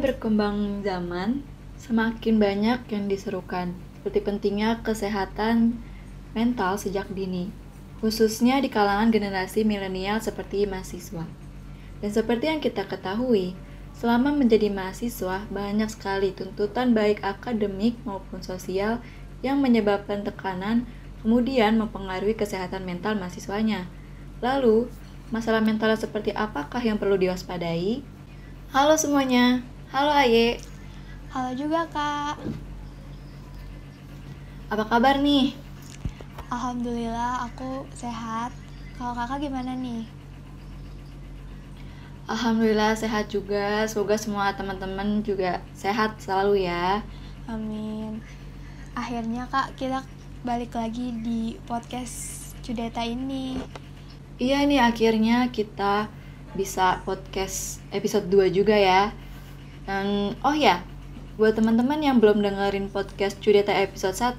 Berkembang zaman, semakin banyak yang diserukan, seperti pentingnya kesehatan mental sejak dini, khususnya di kalangan generasi milenial seperti mahasiswa. Dan seperti yang kita ketahui, selama menjadi mahasiswa, banyak sekali tuntutan baik akademik maupun sosial yang menyebabkan tekanan, kemudian mempengaruhi kesehatan mental mahasiswanya. Lalu, masalah mental seperti apakah yang perlu diwaspadai? Halo semuanya, halo Aye. Halo juga kak. Apa kabar nih? Alhamdulillah aku sehat. Kalau kakak gimana nih? Alhamdulillah sehat juga. Semoga semua teman-teman juga sehat selalu ya. Amin. Akhirnya kak kita balik lagi di podcast Cudeta ini. Iya nih akhirnya kita bisa podcast episode 2 juga ya. Dan oh ya, buat teman-teman yang belum dengerin podcast Cudeta episode 1,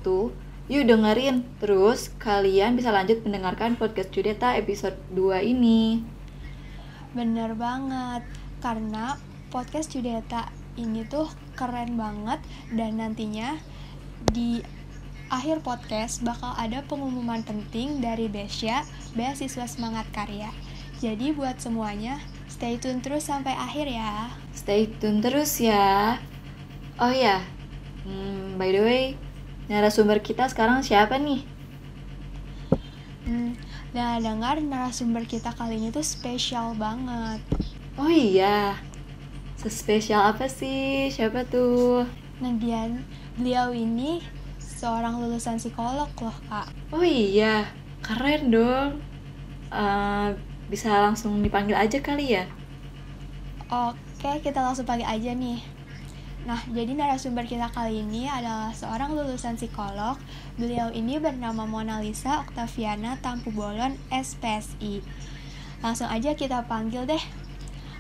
yuk dengerin. Terus kalian bisa lanjut mendengarkan podcast Cudeta episode 2 ini. Bener banget, karena podcast Cudeta ini tuh keren banget dan nantinya di akhir podcast bakal ada pengumuman penting dari Besya, Beasiswa Semangat Karya. Jadi buat semuanya, stay tune terus sampai akhir ya. Stay tune terus ya. Oh ya, hmm, by the way, narasumber kita sekarang siapa nih? Hmm, nah dengar narasumber kita kali ini tuh spesial banget. Oh iya, sespesial apa sih? Siapa tuh? Nah dia, beliau ini seorang lulusan psikolog loh kak. Oh iya, keren dong. Uh, bisa langsung dipanggil aja kali ya? Oke, kita langsung panggil aja nih. Nah, jadi narasumber kita kali ini adalah seorang lulusan psikolog. Beliau ini bernama Mona Lisa Oktaviana Tampu Bolon, SPSI. Langsung aja kita panggil deh.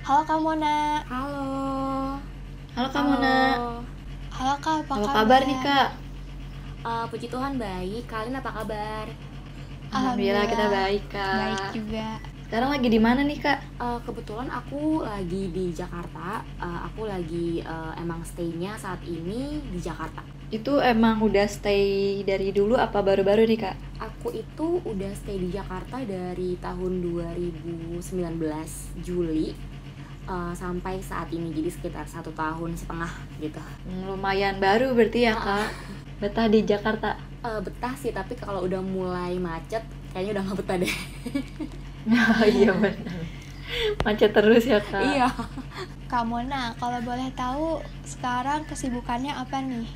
Halo Kak Mona. Halo. Halo Kak Mona. Halo Kak, apa, apa kabar? kabar nih Kak? Uh, puji Tuhan baik. Kalian apa kabar? Alhamdulillah kita baik Kak. Baik juga. Sekarang lagi di mana nih Kak? Uh, kebetulan aku lagi di Jakarta. Uh, aku lagi uh, emang stay-nya saat ini di Jakarta. Itu emang udah stay dari dulu apa baru-baru nih Kak? Aku itu udah stay di Jakarta dari tahun 2019 Juli uh, sampai saat ini jadi sekitar satu tahun setengah gitu. Hmm, lumayan baru berarti ya Kak? Betah di Jakarta? Uh, betah sih tapi kalau udah mulai macet kayaknya udah nggak betah deh. oh iya benar. Macet terus ya Kak? Iya. Kak Mona, kalau boleh tahu sekarang kesibukannya apa nih?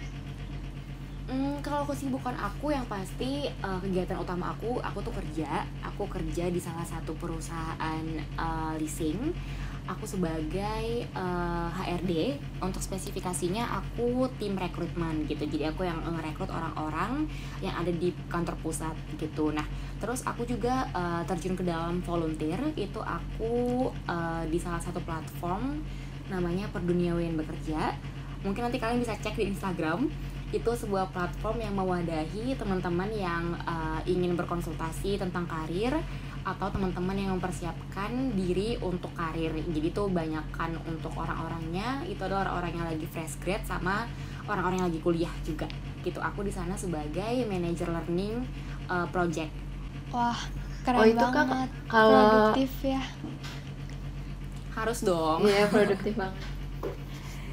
Hmm, kalau kesibukan aku yang pasti uh, kegiatan utama aku, aku tuh kerja. Aku kerja di salah satu perusahaan uh, leasing. Aku sebagai uh, HRD. Untuk spesifikasinya aku tim rekrutmen gitu. Jadi aku yang ngerekrut orang-orang yang ada di kantor pusat gitu. Nah, terus aku juga uh, terjun ke dalam volunteer. Itu aku uh, di salah satu platform namanya Perduniawian Bekerja. Mungkin nanti kalian bisa cek di Instagram itu sebuah platform yang mewadahi teman-teman yang uh, ingin berkonsultasi tentang karir atau teman-teman yang mempersiapkan diri untuk karir. Jadi tuh banyakkan untuk orang-orangnya itu adalah orang-orang yang lagi fresh grad sama orang-orang yang lagi kuliah juga. Gitu. Aku di sana sebagai manager learning uh, project. Wah, keren Oh, itu banget. Kalau- Produktif ya. Harus dong. Iya produktif banget.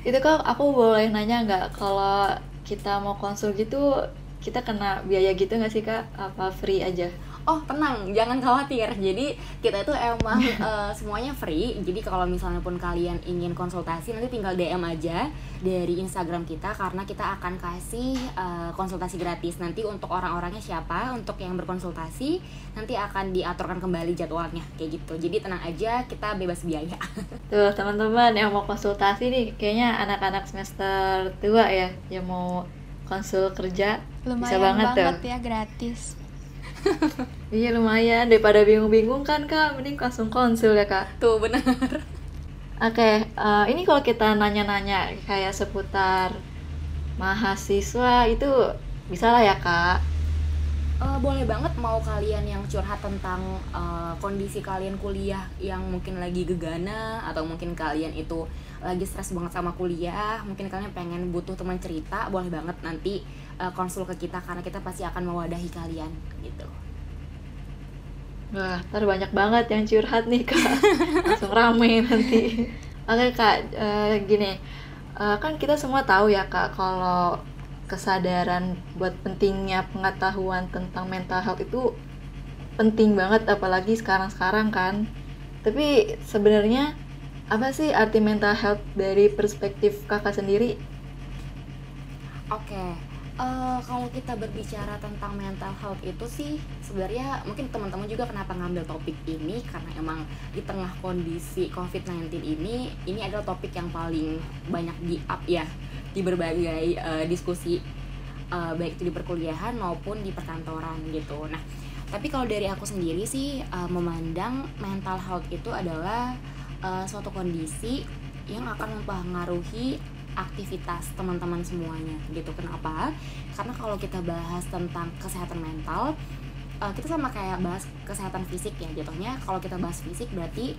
Itu kak aku boleh nanya nggak kalau kita mau konsul gitu kita kena biaya gitu nggak sih kak? Apa free aja? Oh tenang, jangan khawatir. Jadi kita itu emang eh, semuanya free. Jadi kalau misalnya pun kalian ingin konsultasi nanti tinggal DM aja dari Instagram kita karena kita akan kasih eh, konsultasi gratis. Nanti untuk orang-orangnya siapa, untuk yang berkonsultasi nanti akan diaturkan kembali jadwalnya kayak gitu. Jadi tenang aja, kita bebas biaya. Tuh teman-teman yang mau konsultasi nih kayaknya anak-anak semester tua ya yang mau konsul kerja Lumayan bisa banget, banget tuh. ya gratis. Iya lumayan daripada bingung-bingung kan kak mending langsung konsul ya kak. Tuh benar. Oke, eh, ini kalau kita nanya-nanya kayak seputar mahasiswa itu bisa lah ya kak. uh, boleh banget mau kalian yang curhat tentang uh, kondisi kalian kuliah yang mungkin lagi gegana atau mungkin kalian itu lagi stres banget sama kuliah mungkin kalian pengen butuh teman cerita boleh banget nanti uh, konsul ke kita karena kita pasti akan mewadahi kalian gitu. Wah, ntar banyak banget yang curhat nih kak. Langsung rame nanti. Oke kak, uh, gini. Uh, Kan kita semua tahu ya kak Kalau kesadaran buat pentingnya pengetahuan tentang mental health itu penting banget apalagi sekarang-sekarang kan. Tapi sebenarnya apa sih arti mental health dari perspektif kakak sendiri? Oke, okay uh, kalau kita berbicara tentang mental health itu sih sebenarnya mungkin teman-teman juga kenapa ngambil topik ini karena emang di tengah kondisi COVID-19 ini ini adalah topik yang paling banyak di up ya di berbagai uh, diskusi uh, baik itu di perkuliahan maupun di perkantoran gitu. Nah, tapi kalau dari aku sendiri sih uh, memandang mental health itu adalah uh, suatu kondisi yang akan mempengaruhi aktivitas teman-teman semuanya gitu. Kenapa? Karena kalau kita bahas tentang kesehatan mental uh, kita sama kayak bahas kesehatan fisik ya jatuhnya kalau kita bahas fisik berarti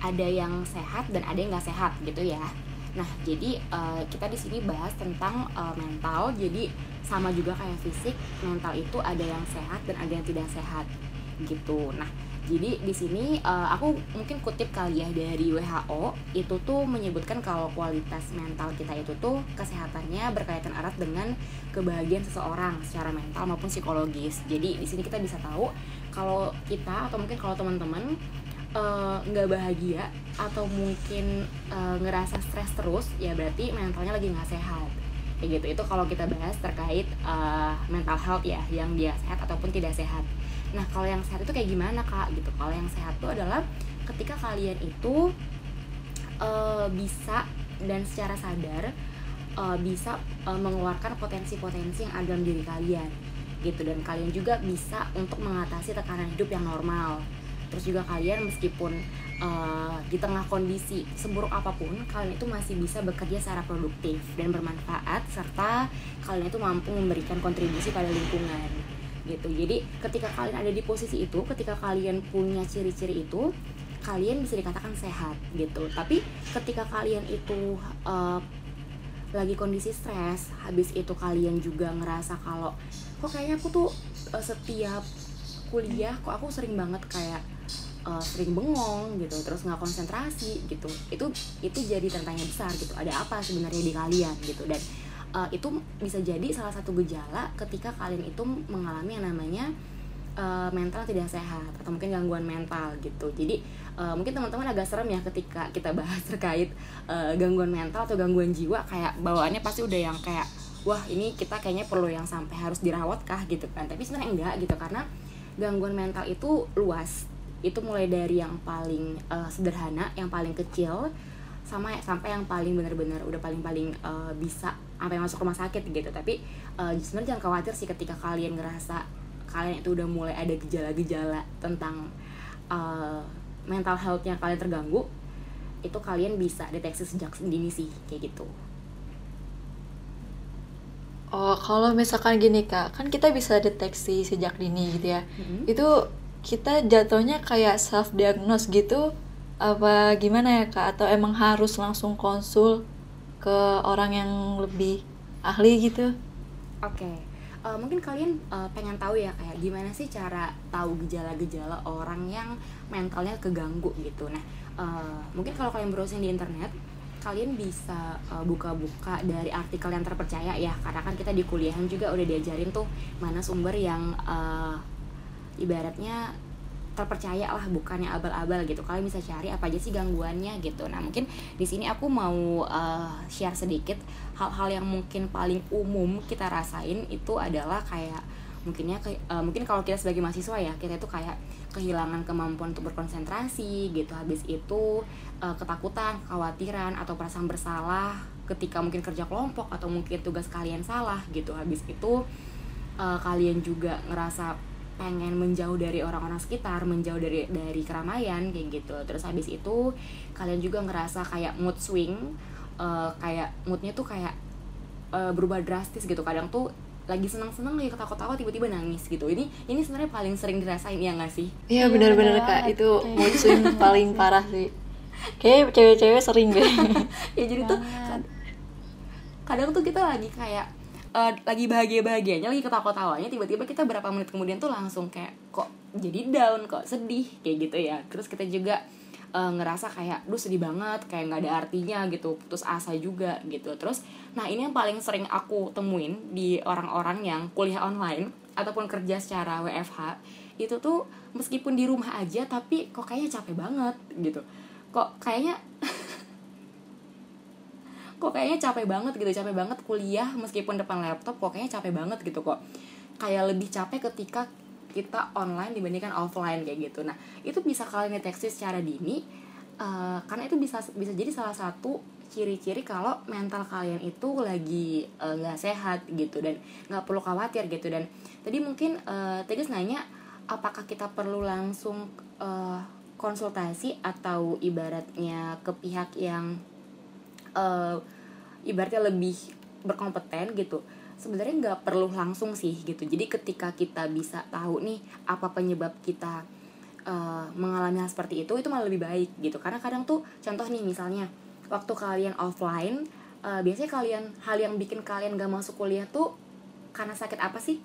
ada yang sehat dan ada yang nggak sehat gitu ya. Nah jadi uh, kita di sini bahas tentang uh, mental. Jadi sama juga kayak fisik mental itu ada yang sehat dan ada yang tidak sehat gitu. Nah jadi di sini uh, aku mungkin kutip kali ya dari WHO itu tuh menyebutkan kalau kualitas mental kita itu tuh kesehatannya berkaitan erat dengan kebahagiaan seseorang secara mental maupun psikologis. Jadi di sini kita bisa tahu kalau kita atau mungkin kalau teman-teman eh, nggak uh, bahagia atau mungkin uh, ngerasa stres terus ya berarti mentalnya lagi nggak sehat. Kayak gitu. Itu kalau kita bahas terkait uh, mental health ya yang dia sehat ataupun tidak sehat Nah kalau yang sehat itu kayak gimana kak? Gitu? Kalau yang sehat itu adalah ketika kalian itu uh, bisa dan secara sadar uh, bisa uh, mengeluarkan potensi-potensi yang ada dalam diri kalian. Gitu. Dan kalian juga bisa untuk mengatasi tekanan hidup yang normal. Terus juga kalian meskipun uh, di tengah kondisi seburuk apa pun kalian itu masih bisa bekerja secara produktif dan bermanfaat serta kalian itu mampu memberikan kontribusi pada lingkungan gitu. Jadi ketika kalian ada di posisi itu ketika kalian punya ciri-ciri itu kalian bisa dikatakan sehat gitu. Tapi ketika kalian itu uh, lagi kondisi stres habis itu kalian juga ngerasa kalau kok kayaknya aku tuh uh, setiap kuliah kok aku sering banget kayak uh, sering bengong gitu. Terus nggak konsentrasi gitu. Itu itu jadi tantanya besar gitu. Ada apa sebenarnya di kalian gitu. Dan uh, itu bisa jadi salah satu gejala ketika kalian itu mengalami yang namanya uh, mental tidak sehat atau mungkin gangguan mental gitu. Jadi uh, mungkin teman-teman agak serem ya ketika kita bahas terkait uh, gangguan mental atau gangguan jiwa kayak bawaannya pasti udah yang kayak wah ini kita kayaknya perlu yang sampai harus dirawat kah? gitu kan. Tapi sebenarnya enggak gitu karena gangguan mental itu luas. Itu mulai dari yang paling uh, sederhana yang paling kecil sama sampai yang paling benar-benar udah paling-paling uh, bisa sampai masuk rumah sakit gitu tapi uh, sebenarnya jangan khawatir sih ketika kalian ngerasa kalian itu udah mulai ada gejala-gejala tentang uh, mental healthnya kalian terganggu itu kalian bisa deteksi sejak dini sih kayak gitu Oh, kalau misalkan gini kak, kan kita bisa deteksi sejak dini gitu ya. Mm-hmm. Itu kita jatuhnya kayak self diagnose gitu, apa gimana ya kak? Atau emang harus langsung konsul ke orang yang lebih ahli gitu oke okay. uh, eh, mungkin kalian uh, pengen tahu ya kayak gimana sih cara tahu gejala-gejala orang yang mentalnya keganggu gitu nah uh, mungkin kalau kalian browsing di internet kalian bisa buka-buka uh, dari artikel yang terpercaya ya karena kan kita di kuliahan juga udah diajarin tuh mana sumber yang uh, ibaratnya terpercaya lah bukannya abal-abal gitu. Kalian bisa cari apa aja sih gangguannya gitu. Nah mungkin di sini aku mau uh, share sedikit hal-hal yang mungkin paling umum kita rasain itu adalah kayak mungkinnya uh, mungkin kalau kita sebagai mahasiswa ya kita itu kayak kehilangan kemampuan untuk berkonsentrasi gitu. Habis itu uh, ketakutan khawatiran atau perasaan bersalah ketika mungkin kerja kelompok atau mungkin tugas kalian salah gitu. Habis itu uh, kalian juga ngerasa pengen menjauh dari orang-orang sekitar, menjauh dari dari keramaian kayak gitu. Terus habis itu kalian juga ngerasa kayak mood swing, uh, kayak moodnya tuh kayak uh, berubah drastis gitu. Kadang tuh lagi senang-senang lagi ketawa-tawa tiba-tiba nangis gitu ini ini sebenarnya paling sering dirasain ya nggak sih Iya Iya, benar-benar kak itu mood swing paling parah sih. Kayak cewek-cewek sering deh. ya jadi tuh Banget. kad- kadang tuh kita lagi kayak eh, lagi bahagia-bahagianya lagi ketawa-tawanya tiba-tiba kita berapa menit kemudian tuh langsung kayak kok jadi down? Kok sedih? Kayak gitu ya. Terus kita juga eh, ngerasa kayak duh sedih banget kayak nggak ada artinya gitu. Putus asa juga gitu. Terus nah ini yang paling sering aku temuin di orang-orang yang kuliah online ataupun kerja secara WFH itu tuh meskipun di rumah aja tapi kok kayaknya capek banget gitu. Kok kayaknya kok kayaknya capek banget gitu capek banget kuliah meskipun depan laptop kok kayaknya capek banget gitu kok. Kayak lebih capek ketika kita online dibandingkan offline kayak gitu. Nah itu bisa kalian deteksi secara dini eh, karena itu bisa bisa jadi salah satu ciri-ciri kalau mental kalian itu lagi eh, nggak sehat gitu dan nggak perlu khawatir gitu. Dan tadi mungkin eh, Tegas nanya apakah kita perlu langsung eh, konsultasi atau ibaratnya ke pihak yang eh, ibaratnya lebih berkompeten gitu sebenarnya nggak perlu langsung sih gitu. Jadi ketika kita bisa tahu nih apa penyebab kita eh, mengalami hal seperti itu itu malah lebih baik gitu. Karena kadang tuh contoh nih misalnya waktu kalian offline eh, biasanya kalian hal yang bikin kalian gak masuk kuliah tuh karena sakit apa sih?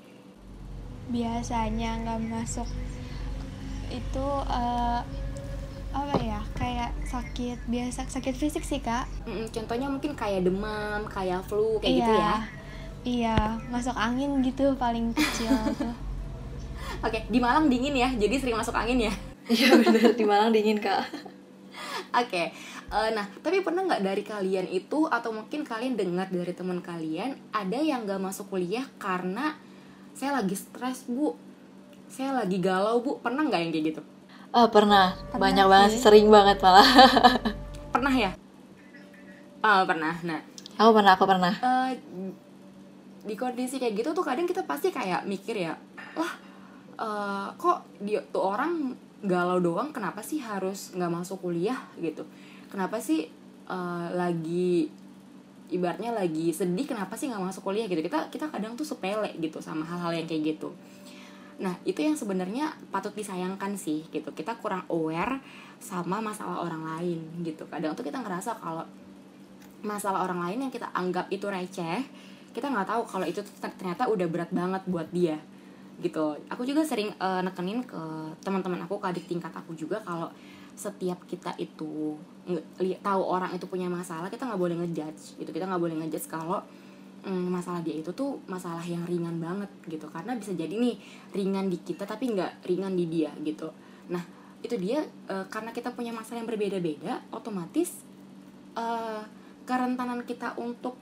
Biasanya nggak masuk. Itu eh, apa ya kayak sakit biasa sakit fisik sih kak. Mm, contohnya mungkin kayak demam kayak flu kayak iya. gitu ya? Iya masuk angin gitu paling kecil tuh. Oke di Malang dingin ya jadi sering masuk angin ya? Iya benar di Malang dingin kak. Oke, eh, nah tapi pernah nggak dari kalian itu atau mungkin kalian dengar dari teman kalian ada yang nggak masuk kuliah karena saya lagi stres bu, saya lagi galau bu, pernah nggak yang kayak gitu? Oh pernah, Pernah banyak banget sih. sih, sering banget malah. Pernah ya? Ah pernah. Nah, Aku pernah, aku pernah. eh, di kondisi kayak gitu tuh kadang kita pasti kayak mikir ya, wah eh, kok dia tuh orang galau doang, kenapa sih harus nggak masuk kuliah gitu? Kenapa sih eh, lagi ibaratnya lagi sedih kenapa sih nggak masuk kuliah gitu kita kita kadang tuh sepele gitu sama hal-hal yang kayak gitu nah itu yang sebenarnya patut disayangkan sih gitu. Kita kurang aware sama masalah orang lain gitu. Kadang tuh kita ngerasa kalau masalah orang lain yang kita anggap itu receh kita nggak tahu kalau itu ternyata udah berat banget buat dia gitu. Aku juga sering eh, nekenin ke teman-teman aku ke adik tingkat aku juga kalau setiap kita itu tahu orang itu punya masalah kita nggak boleh ngejudge gitu. Kita nggak boleh ngejudge kalau mm, masalah dia itu tuh masalah yang ringan banget gitu. Karena bisa jadi nih ringan di kita tapi nggak ringan di dia gitu. Nah itu dia eh, karena kita punya masalah yang berbeda-beda otomatis eh, kerentanan kita untuk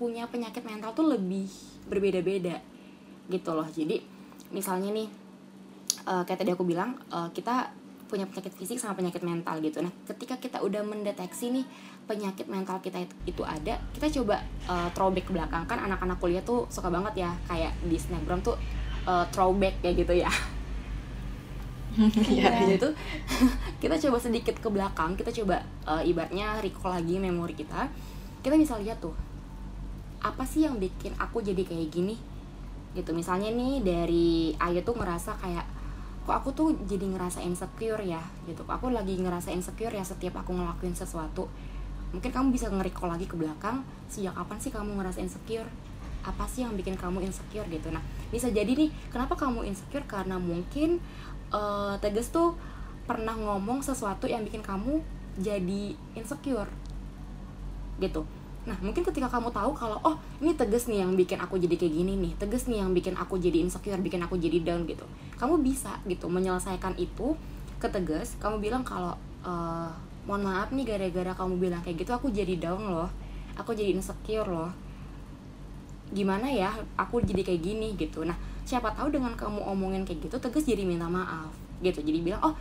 punya penyakit mental tuh lebih berbeda-beda gitu loh. Jadi misalnya nih eh, kayak tadi aku bilang eh, kita punya penyakit fisik sama penyakit mental gitu. Nah ketika kita udah mendeteksi nih penyakit mental kita it- itu ada kita coba eh, throwback ke belakang. Kan anak-anak kuliah tuh suka banget ya kayak di snapgram tuh eh, throwback kayak gitu ya. Iya. Jadi tuh kita coba sedikit ke belakang, kita coba eh, ibaratnya recall lagi memori kita. Kita bisa lihat tuh apa sih yang bikin aku jadi kayak gini? Gitu misalnya nih dari Ayu tuh ngerasa kayak kok aku tuh jadi ngerasa insecure ya? Gitu aku lagi ngerasa insecure ya setiap aku ngelakuin sesuatu mungkin kamu bisa nge-recall lagi ke belakang sejak kapan sih kamu ngerasa insecure? Apa sih yang bikin kamu insecure gitu? Nah bisa jadi nih kenapa kamu insecure? Karena mungkin eh, Tegas tuh pernah ngomong sesuatu yang bikin kamu jadi insecure gitu. Nah mungkin ketika kamu tahu kalau oh ini tegas nih yang bikin aku jadi kayak gini nih tegas nih yang bikin aku jadi insecure bikin aku jadi down gitu. Kamu bisa gitu menyelesaikan itu ke tegas. Kamu bilang kalau eh, mohon maaf nih gara-gara kamu bilang kayak gitu aku jadi down loh. Aku jadi insecure loh. Gimana ya aku jadi kayak gini gitu. Nah siapa tahu dengan kamu omongin kayak gitu tegas jadi minta maaf gitu. Jadi bilang oh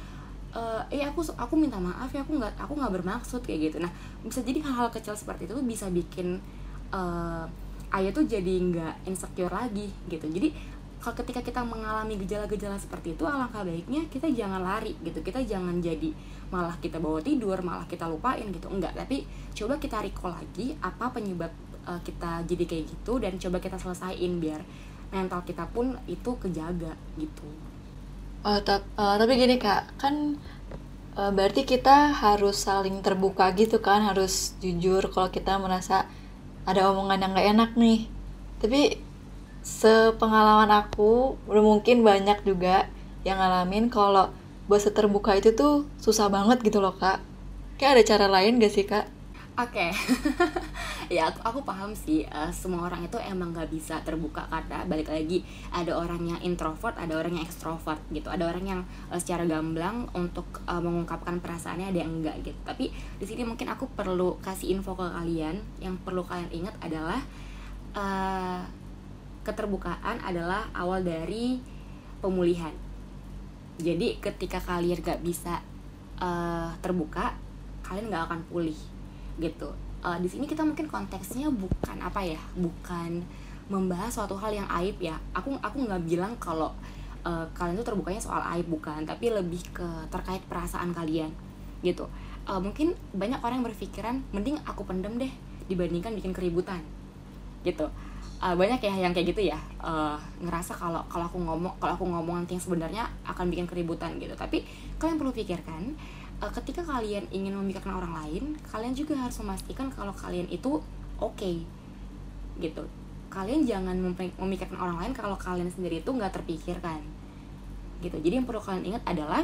eh eh aku aku minta maaf ya aku nggak aku nggak bermaksud kayak gitu. Nah bisa jadi hal-hal kecil seperti itu bisa bikin eh ayah tuh jadi nggak insecure lagi gitu. Jadi kalau ketika kita mengalami gejala-gejala seperti itu alangkah baiknya kita jangan lari gitu. Kita jangan jadi malah kita bawa tidur malah kita lupain gitu. Enggak tapi coba kita recall lagi apa penyebab uh, kita jadi kayak gitu dan coba kita selesaiin biar mental kita pun itu kejaga gitu. Ta- uh, tapi gini kak, kan uh, berarti kita harus saling terbuka gitu kan, harus jujur kalau kita merasa ada omongan yang gak enak nih. Tapi sepengalaman aku, mungkin banyak juga yang ngalamin kalau buat terbuka itu tuh susah banget gitu loh kak. Kayak ada cara lain gak sih kak? Oke, ya aku, aku paham sih uh, semua orang itu emang gak bisa terbuka karena balik lagi ada orang yang introvert, ada orang yang ekstrovert gitu, ada orang yang uh, secara gamblang untuk uh, mengungkapkan perasaannya ada yang enggak gitu. Tapi di sini mungkin aku perlu kasih info ke kalian, yang perlu kalian ingat adalah uh, keterbukaan adalah awal dari pemulihan. Jadi ketika kalian gak bisa uh, terbuka, kalian gak akan pulih gitu. Uh, di sini kita mungkin konteksnya bukan apa ya bukan membahas suatu hal yang aib ya. Aku aku nggak bilang kalau uh, kalian tuh terbukanya soal aib bukan. Tapi lebih ke terkait perasaan kalian gitu. Uh, mungkin banyak orang yang berpikiran mending aku pendem deh dibandingkan bikin keributan gitu uh, banyak ya yang kayak gitu ya. Uh, ngerasa kalau kalau aku ngomong kalau aku ngomong nanti yang sebenarnya akan bikin keributan gitu. Tapi kalian perlu pikirkan uh, ketika kalian ingin memikirkan orang lain kalian juga harus memastikan kalau kalian itu oke okay, gitu. Kalian jangan memikirkan orang lain kalau kalian sendiri itu nggak terpikirkan gitu. Jadi yang perlu kalian ingat adalah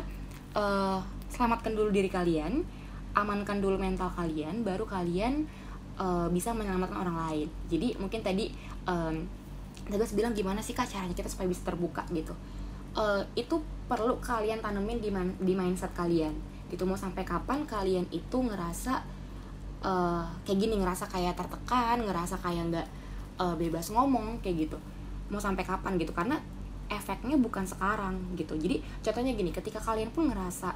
uh, selamatkan dulu diri kalian amankan dulu mental kalian baru kalian uh, bisa menyelamatkan orang lain. Jadi mungkin tadi um, Tegas bilang gimana sih kak caranya kita supaya bisa terbuka gitu. Uh, itu perlu kalian tanemin di, man di mindset kalian. Gitu mau sampai kapan kalian itu ngerasa uh, kayak gini ngerasa kayak tertekan ngerasa kayak nggak uh, bebas ngomong kayak gitu. Mau sampai kapan gitu karena efeknya bukan sekarang gitu. Jadi contohnya gini ketika kalian pun ngerasa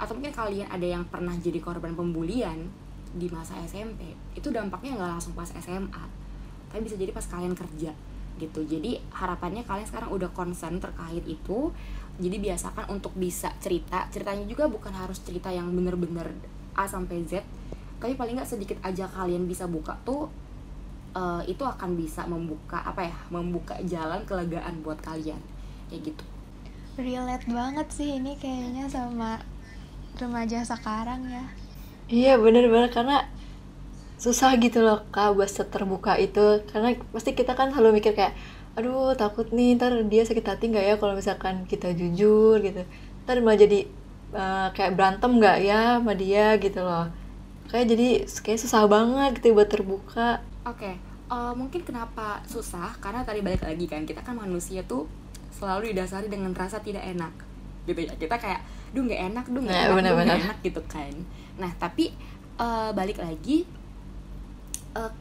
atau mungkin kalian ada yang pernah jadi korban pembulian di masa SMP itu dampaknya nggak langsung pas SMA tapi bisa jadi pas kalian kerja gitu. Jadi harapannya kalian sekarang udah concern terkait itu jadi biasakan untuk bisa cerita. Ceritanya juga bukan harus cerita yang bener-bener A sampai Z tapi paling nggak sedikit aja kalian bisa buka tuh uh, itu akan bisa membuka apa ya membuka jalan kelegaan buat kalian kayak gitu. Relate banget sih ini kayaknya sama remaja sekarang ya iya bener-bener karena susah gitu loh kak buat terbuka itu. Karena pasti kita kan selalu mikir kayak aduh takut nih ntar dia sakit hati nggak ya kalau misalkan kita jujur gitu. Ntar malah jadi uh, kayak berantem nggak ya sama dia gitu loh. Kayak jadi kayak susah banget gitu buat terbuka. Oke okay. uh, eh, mungkin kenapa susah? Karena tadi balik lagi kan kita kan manusia tuh selalu didasari dengan rasa tidak enak. Gitu ya kita kayak duh nggak enak duh nggak nah, enak bener -bener. duh gak enak gitu kan nah tapi uh, balik lagi uh,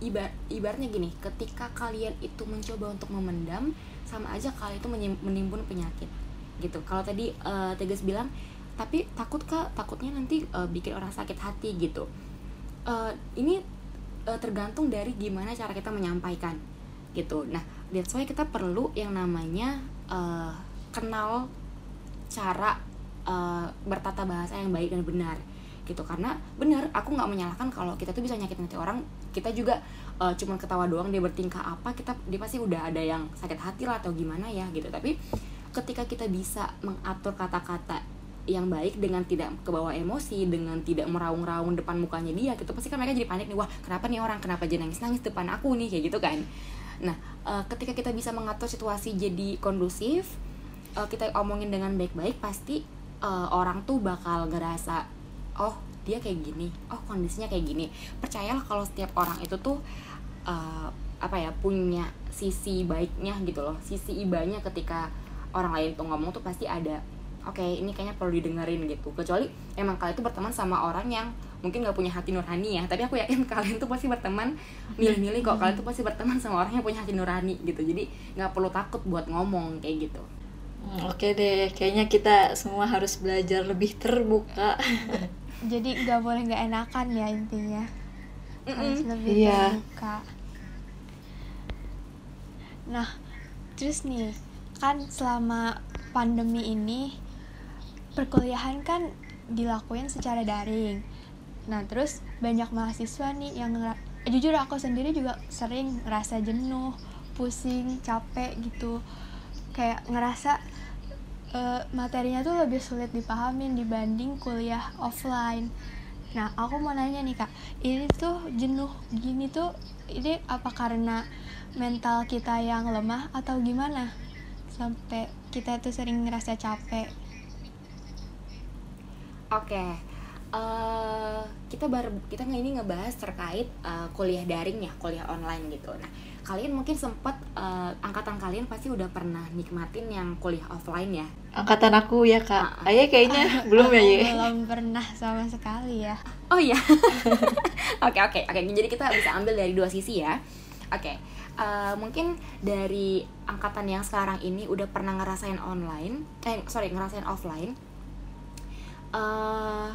ibar ibarnya gini ketika kalian itu mencoba untuk memendam sama aja kalian itu menimbun penyakit gitu. Kalau tadi uh, tegas bilang tapi takut kak takutnya nanti uh, bikin orang sakit hati gitu. Uh, ini uh, tergantung dari gimana cara kita menyampaikan gitu. Nah that's why kita perlu yang namanya uh, kenal cara uh, bertata bahasa yang baik dan benar gitu. Karena benar aku nggak menyalahkan kalau kita tuh bisa nyakitin hati orang. Kita juga uh, cuman ketawa doang dia bertingkah apa kita dia pasti udah ada yang sakit hati lah atau gimana ya gitu. Tapi ketika kita bisa mengatur kata-kata yang baik dengan tidak kebawa emosi dengan tidak meraung-raung depan mukanya dia gitu pasti kan mereka jadi panik nih wah kenapa nih orang? Kenapa dia nangis-nangis depan aku nih? Kayak gitu kan. Nah uh, ketika kita bisa mengatur situasi jadi kondusif uh, kita omongin dengan baik-baik pasti uh, orang tuh bakal ngerasa oh dia kayak gini. Oh kondisinya kayak gini. Percayalah kalau setiap orang itu tuh uh, apa ya punya sisi baiknya gitu loh. Sisi ibanya ketika orang lain tuh ngomong tuh pasti ada oke okay, ini kayaknya perlu didengerin gitu. Kecuali emang kalian tuh berteman sama orang yang mungkin gak punya hati nurani ya. Tapi aku yakin kalian tuh pasti berteman milih-milih kok. Kalian tuh pasti berteman sama orang yang punya hati nurani gitu. Jadi nggak perlu takut buat ngomong kayak gitu Oke deh, kayaknya kita semua harus belajar lebih terbuka. jadi nggak boleh nggak enakan ya intinya. Harus lebih yeah. terbuka. Nah terus nih kan selama pandemi ini perkuliahan kan dilakuin secara daring. Nah terus banyak mahasiswa nih yang jujur aku sendiri juga sering ngerasa jenuh pusing capek gitu kayak ngerasa uh, materinya tuh lebih sulit dipahamin dibanding kuliah offline. Nah aku mau nanya nih kak. Ini tuh jenuh gini tuh ini apa karena mental kita yang lemah atau gimana? Sampai kita tuh sering ngerasa capek. Oke. Okay. uh, eh, kita baru kita ini ngebahas terkait uh, kuliah daring ya kuliah online gitu. Nah kalian mungkin sempat uh, angkatan kalian pasti udah pernah nikmatin yang kuliah offline ya? Angkatan aku ya kak. Uh, ayah kayaknya belum ya ye? Belum pernah sama sekali ya. Oh iya. Oke oke oke. Jadi kita bisa ambil dari dua sisi ya. Oke. Okay. uh, mungkin dari angkatan yang sekarang ini udah pernah ngerasain online eh sorry ngerasain offline. Uh,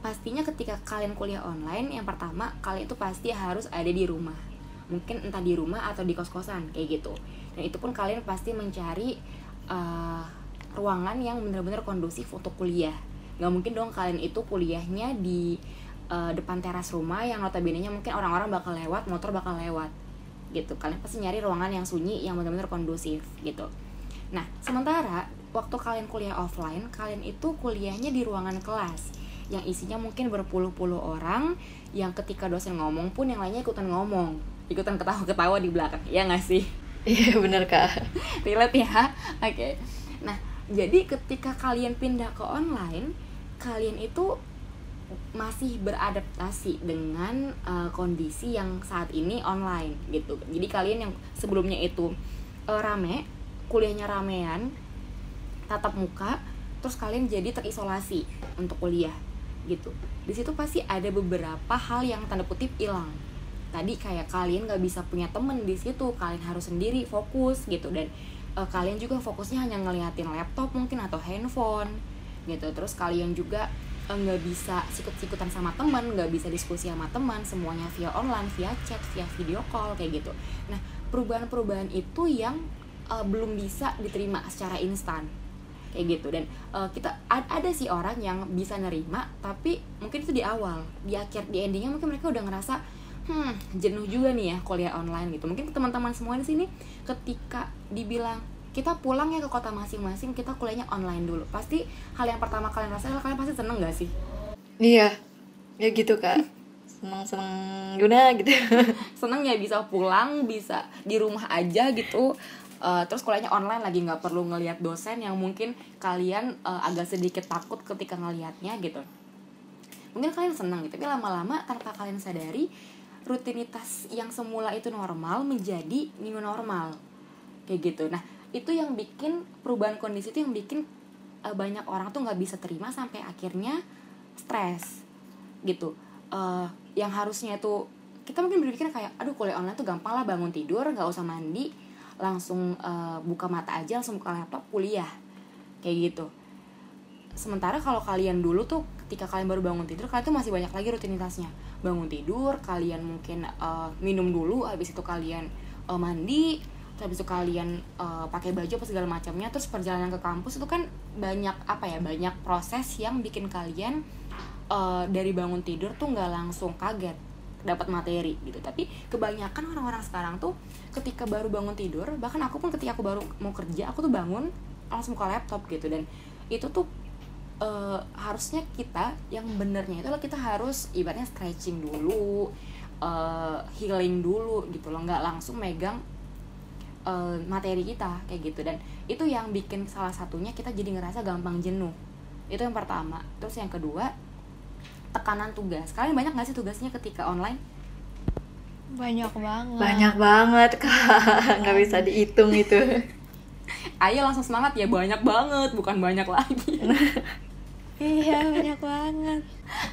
pastinya ketika kalian kuliah online yang pertama kalian itu pasti harus ada di rumah mungkin entah di rumah atau di kos-kosan kayak gitu. Dan itu pun kalian pasti mencari uh, ruangan yang benar-benar kondusif untuk kuliah. Nggak mungkin dong kalian itu kuliahnya di uh, depan teras rumah yang notabene nya mungkin orang-orang bakal lewat motor bakal lewat. Gitu. Kalian pasti nyari ruangan yang sunyi yang benar-benar kondusif gitu. Nah sementara waktu kalian kuliah offline kalian itu kuliahnya di ruangan kelas yang isinya mungkin berpuluh-puluh orang yang ketika dosen ngomong pun yang lainnya ikutan ngomong ikutan ketawa-ketawa di belakang. Ya nggak sih? Iya bener kak. Relate ya? Oke. Okay. nah jadi ketika kalian pindah ke online kalian itu masih beradaptasi dengan uh, kondisi yang saat ini online gitu. Jadi kalian yang sebelumnya itu uh, rame kuliahnya ramean tatap muka terus kalian jadi terisolasi untuk kuliah gitu. Di situ pasti ada beberapa hal yang tanda kutip hilang tadi kayak kalian gak bisa punya temen di situ kalian harus sendiri fokus gitu. Dan uh, kalian juga fokusnya hanya ngeliatin laptop mungkin atau handphone gitu. Terus kalian juga eh, nggak uh, bisa sikut-sikutan sama teman nggak bisa diskusi sama teman semuanya via online via chat via video call kayak gitu. Nah perubahan-perubahan itu yang uh, belum bisa diterima secara instan kayak gitu. Dan uh, kita ada sih orang yang bisa nerima tapi mungkin itu di awal di akhir di endingnya mungkin mereka udah ngerasa hmm jenuh juga nih ya kuliah online gitu. Mungkin teman-teman semua di sini ketika dibilang kita pulang ya ke kota masing-masing kita kuliahnya online dulu. Pasti hal yang pertama kalian rasain kalian pasti seneng gak sih? Iya. Ya gitu kak. Seneng seneng guna gitu. Seneng ya bisa pulang bisa di rumah aja gitu. Uh, terus kuliahnya online lagi nggak perlu ngelihat dosen yang mungkin kalian uh, agak sedikit takut ketika ngelihatnya gitu. Mungkin kalian seneng gitu tapi lama-lama tanpa kalian sadari rutinitas yang semula itu normal menjadi new normal. Kayak gitu. Nah itu yang bikin perubahan kondisi itu yang bikin uh, banyak orang tuh nggak bisa terima sampai akhirnya stres. Gitu. Uh, yang harusnya itu kita mungkin berpikir kayak aduh kuliah online tuh gampang lah bangun tidur nggak usah mandi langsung uh, buka mata aja langsung buka laptop kuliah. Kayak gitu. Sementara kalau kalian dulu tuh ketika kalian baru bangun tidur kalian tuh masih banyak lagi rutinitasnya bangun tidur kalian mungkin uh, minum dulu habis itu kalian uh, mandi terus habis itu kalian uh, pakai baju apa segala macamnya terus perjalanan ke kampus itu kan banyak apa ya banyak proses yang bikin kalian uh, dari bangun tidur tuh nggak langsung kaget dapat materi gitu. Tapi kebanyakan orang-orang sekarang tuh ketika baru bangun tidur bahkan aku pun ketika aku baru mau kerja aku tuh bangun langsung buka laptop gitu. Dan itu tuh uh, harusnya kita yang benernya itu kita harus ibaratnya stretching dulu uh, healing dulu gitu loh. Nggak langsung megang uh, materi kita kayak gitu. Dan itu yang bikin salah satunya kita jadi ngerasa gampang jenuh. Itu yang pertama. Terus yang kedua tekanan tugas. Kalian banyak nggak sih tugasnya ketika online? Banyak banget. Banyak banget kak. Nggak bisa dihitung itu. Ayo langsung semangat ya banyak banget bukan banyak lagi iya banyak banget.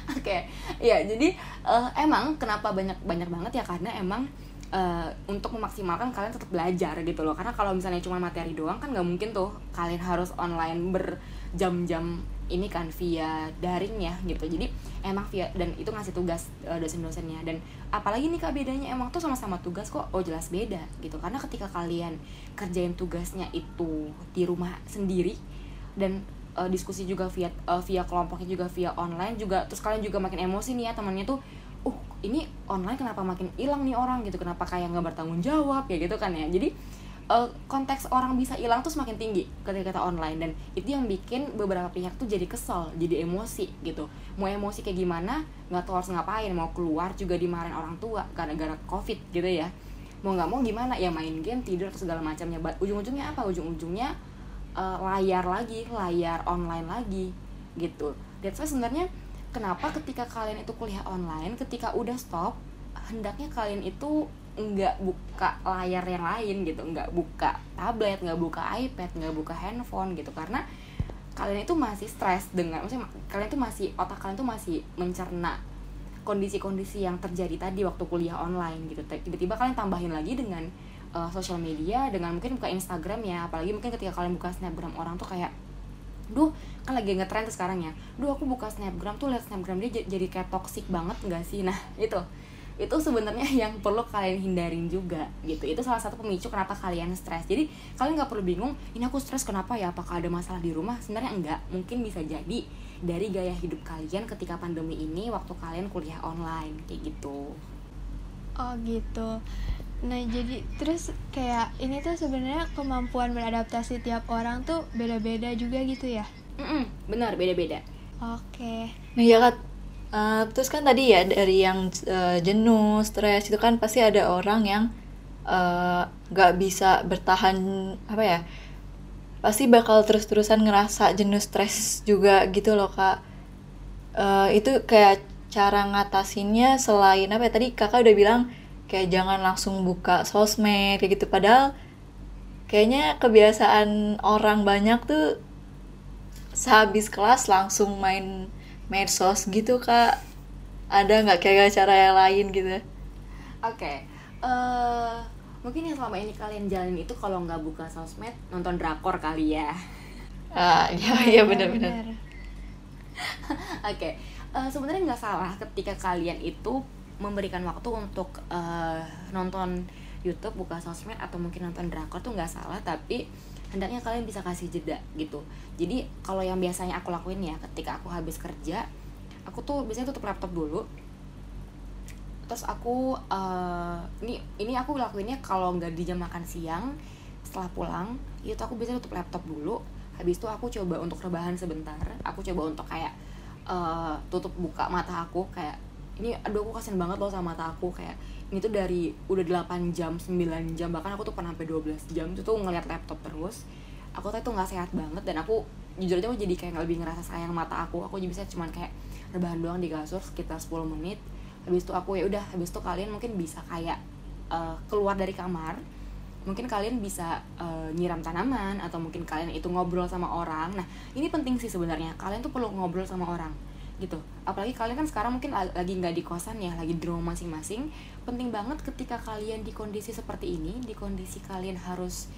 Oke okay. ya jadi uh, emang kenapa banyak banyak banget ya? Karena emang uh, untuk memaksimalkan kalian tetap belajar gitu loh. Karena kalau misalnya cuma materi doang kan nggak mungkin tuh kalian harus online berjam-jam ini kan via daring ya gitu. Jadi emang via dan itu ngasih tugas uh, dosen-dosennya. Dan apalagi nih kak bedanya? Emang tuh sama-sama tugas kok. Oh jelas beda gitu. Karena ketika kalian kerjain tugasnya itu di rumah sendiri dan uh, diskusi juga via uh, via kelompoknya juga via online juga terus kalian juga makin emosi nih ya temannya tuh uh ini online kenapa makin hilang nih orang? Gitu kenapa kayak nggak bertanggung jawab? Ya gitu kan ya. Jadi uh, konteks orang bisa hilang tuh semakin tinggi ketika kita online dan itu yang bikin beberapa pihak tuh jadi kesel jadi emosi gitu. Mau emosi kayak gimana nggak tahu harus ngapain mau keluar juga dimarahin orang tua gara-gara covid gitu ya. Mau nggak mau gimana ya main game tidur segala macamnya. Ujung-ujungnya apa? Ujung-ujungnya uh, layar lagi layar online lagi gitu. That's why sebenarnya kenapa ketika kalian itu kuliah online ketika udah stop hendaknya kalian itu nggak buka layar yang lain gitu. Nggak buka tablet nggak buka iPad nggak buka handphone gitu. Karena kalian itu masih stres dengan maksudnya kalian itu masih otak kalian itu masih mencerna kondisi-kondisi yang terjadi tadi waktu kuliah online gitu. Tiba-tiba kalian tambahin lagi dengan uh, sosial media dengan mungkin buka Instagram ya. Apalagi mungkin ketika kalian buka snapgram orang tuh kayak duh kan lagi ngetrend tuh sekarang ya. Duh aku buka snapgram tuh liat snapgram dia jadi kayak toxic banget nggak sih? Nah itu. Itu sebenarnya yang perlu kalian hindarin juga gitu. Itu salah satu pemicu kenapa kalian stres. Jadi kalian nggak perlu bingung ini aku stres kenapa ya? Apakah ada masalah di rumah? Sebenarnya enggak mungkin bisa jadi dari gaya hidup kalian ketika pandemi ini waktu kalian kuliah online kayak gitu. Oh gitu nah jadi terus kayak ini tuh sebenarnya kemampuan beradaptasi tiap orang tuh beda-beda juga gitu ya mm -mm, benar beda-beda oke okay. nah ya kan Uh, terus kan tadi ya dari yang uh, jenuh, stres itu kan pasti ada orang yang eh, nggak uh, bisa bertahan apa ya? Pasti bakal terus-terusan ngerasa jenuh, stres juga gitu loh kak. Uh, itu kayak cara ngatasinnya selain apa ya? Tadi kakak udah bilang kayak jangan langsung buka sosmed kayak gitu. Padahal kayaknya kebiasaan orang banyak tuh sehabis kelas langsung main medsos gitu kak ada nggak kayak cara yang lain gitu oke okay. uh, eh, mungkin yang selama ini kalian jalanin itu kalau nggak buka sosmed nonton drakor kali ya ah iya iya benar-benar oke okay. uh, eh, sebenarnya nggak salah ketika kalian itu memberikan waktu untuk uh, nonton YouTube buka sosmed atau mungkin nonton drakor tuh nggak salah tapi hendaknya kalian bisa kasih jeda gitu. Jadi kalau yang biasanya aku lakuin ya ketika aku habis kerja aku tuh biasanya tutup laptop dulu. Terus aku uh, ini ini aku lakuinnya kalau nggak di jam makan siang setelah pulang itu aku biasanya tutup laptop dulu. Habis itu aku coba untuk rebahan sebentar aku coba untuk kayak uh, tutup buka mata aku kayak ini aduh aku kasian banget loh sama mata aku kayak ini tuh dari udah 8 jam 9 jam bahkan aku tuh pernah sampai 12 jam itu tuh ngeliat laptop terus. Aku tuh itu nggak sehat banget dan aku jujur aja aku jadi kayak lebih ngerasa sayang mata aku. Aku bisa cuman kayak rebahan doang di kasur sekitar 10 menit. Habis itu aku ya udah habis itu kalian mungkin bisa kayak uh, keluar dari kamar. Mungkin kalian bisa uh, nyiram tanaman atau mungkin kalian itu ngobrol sama orang. Nah ini penting sih sebenarnya. Kalian tuh perlu ngobrol sama orang gitu. Apalagi kalian kan sekarang mungkin lagi nggak di kosan ya lagi di rumah masing-masing. Penting banget ketika kalian di kondisi seperti ini di kondisi kalian harus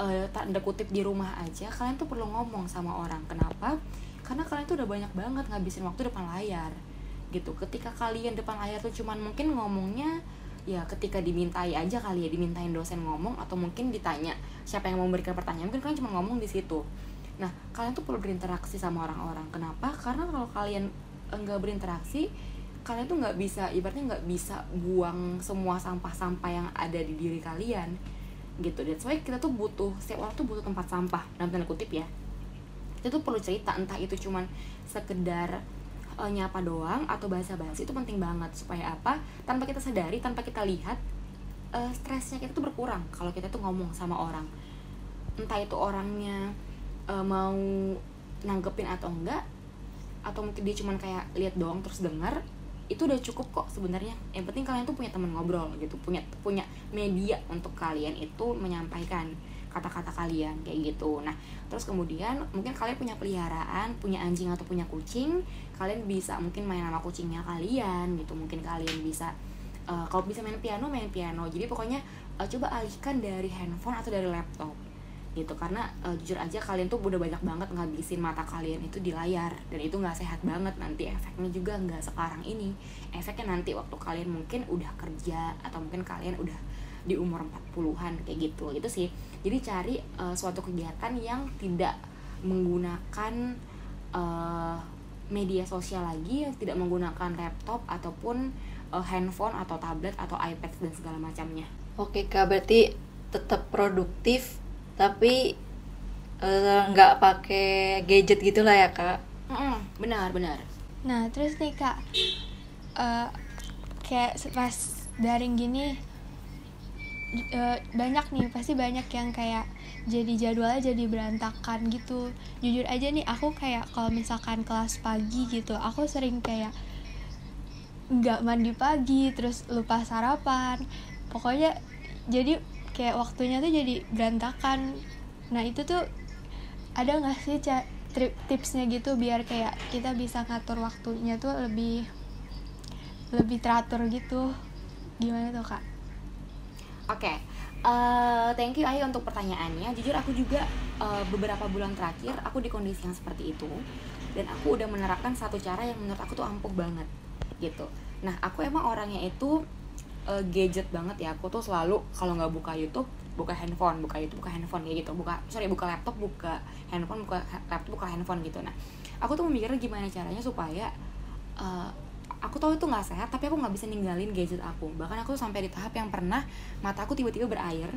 uh, tanda kutip di rumah aja kalian tuh perlu ngomong sama orang. Kenapa? Karena kalian tuh udah banyak banget ngabisin waktu depan layar gitu. Ketika kalian depan layar tuh cuman mungkin ngomongnya ya ketika dimintai aja kali ya dimintain dosen ngomong atau mungkin ditanya siapa yang mau memberikan pertanyaan mungkin kalian cuma ngomong di situ Nah, kalian tuh perlu berinteraksi sama orang-orang. Kenapa? Karena kalau kalian enggak berinteraksi, kalian tuh nggak bisa, ibaratnya nggak bisa buang semua sampah-sampah yang ada di diri kalian, gitu. That's why kita tuh butuh, setiap orang tuh butuh tempat sampah, dalam tanda kutip ya. Kita tuh perlu cerita, entah itu cuman sekedar uh, nyapa doang atau bahasa basi itu penting banget supaya apa? Tanpa kita sadari, tanpa kita lihat, uh, stresnya kita tuh berkurang kalau kita tuh ngomong sama orang. Entah itu orangnya uh, mau nanggepin atau enggak atau mungkin dia cuman kayak lihat doang terus dengar itu udah cukup kok sebenarnya. Yang penting kalian tuh punya teman ngobrol gitu punya punya media untuk kalian itu menyampaikan kata-kata kalian kayak gitu. Nah terus kemudian mungkin kalian punya peliharaan punya anjing atau punya kucing kalian bisa mungkin main sama kucingnya kalian gitu. Mungkin kalian bisa uh, kalau bisa main piano main piano. Jadi pokoknya uh, coba alihkan dari handphone atau dari laptop gitu. Karena uh, jujur aja kalian tuh udah banyak banget ngabisin mata kalian itu di layar. Dan itu nggak sehat banget. Nanti efeknya juga nggak sekarang ini. Efeknya nanti waktu kalian mungkin udah kerja atau mungkin kalian udah di umur 40-an kayak gitu. Itu sih. Jadi cari uh, suatu kegiatan yang tidak menggunakan uh, media sosial lagi yang tidak menggunakan laptop ataupun uh, handphone atau tablet atau iPad dan segala macamnya. Oke kak, berarti tetap produktif tapi eh, nggak pakai gadget gitulah ya kak. Benar benar Nah, terus nih Kak, eh, kayak pas daring gini eh, banyak nih, pasti banyak yang kayak jadi jadwalnya jadi berantakan gitu. Jujur aja nih, aku kayak kalau misalkan kelas pagi gitu, aku sering kayak nggak mandi pagi, terus lupa sarapan. Pokoknya jadi kayak waktunya tuh jadi berantakan. Nah, itu tuh ada nggak sih ca- tri- tipsnya gitu biar kayak kita bisa ngatur waktunya tuh lebih lebih teratur gitu gimana tuh kak? Oke, eh, thank you Ayu untuk pertanyaannya. Jujur aku juga eh, beberapa bulan terakhir aku di kondisi yang seperti itu dan aku udah menerapkan satu cara yang menurut aku tuh ampuh banget gitu. Nah aku emang orangnya itu eh, gadget banget ya. Aku tuh selalu kalau nggak buka YouTube, buka handphone, buka YouTube, buka handphone kayak gitu. Buka sorry buka laptop, buka handphone, buka laptop, buka handphone gitu. Nah aku tuh memikirnya gimana caranya supaya eh, aku tahu itu nggak sehat tapi aku nggak bisa ninggalin gadget aku bahkan aku tuh sampai di tahap yang pernah mata aku tiba-tiba berair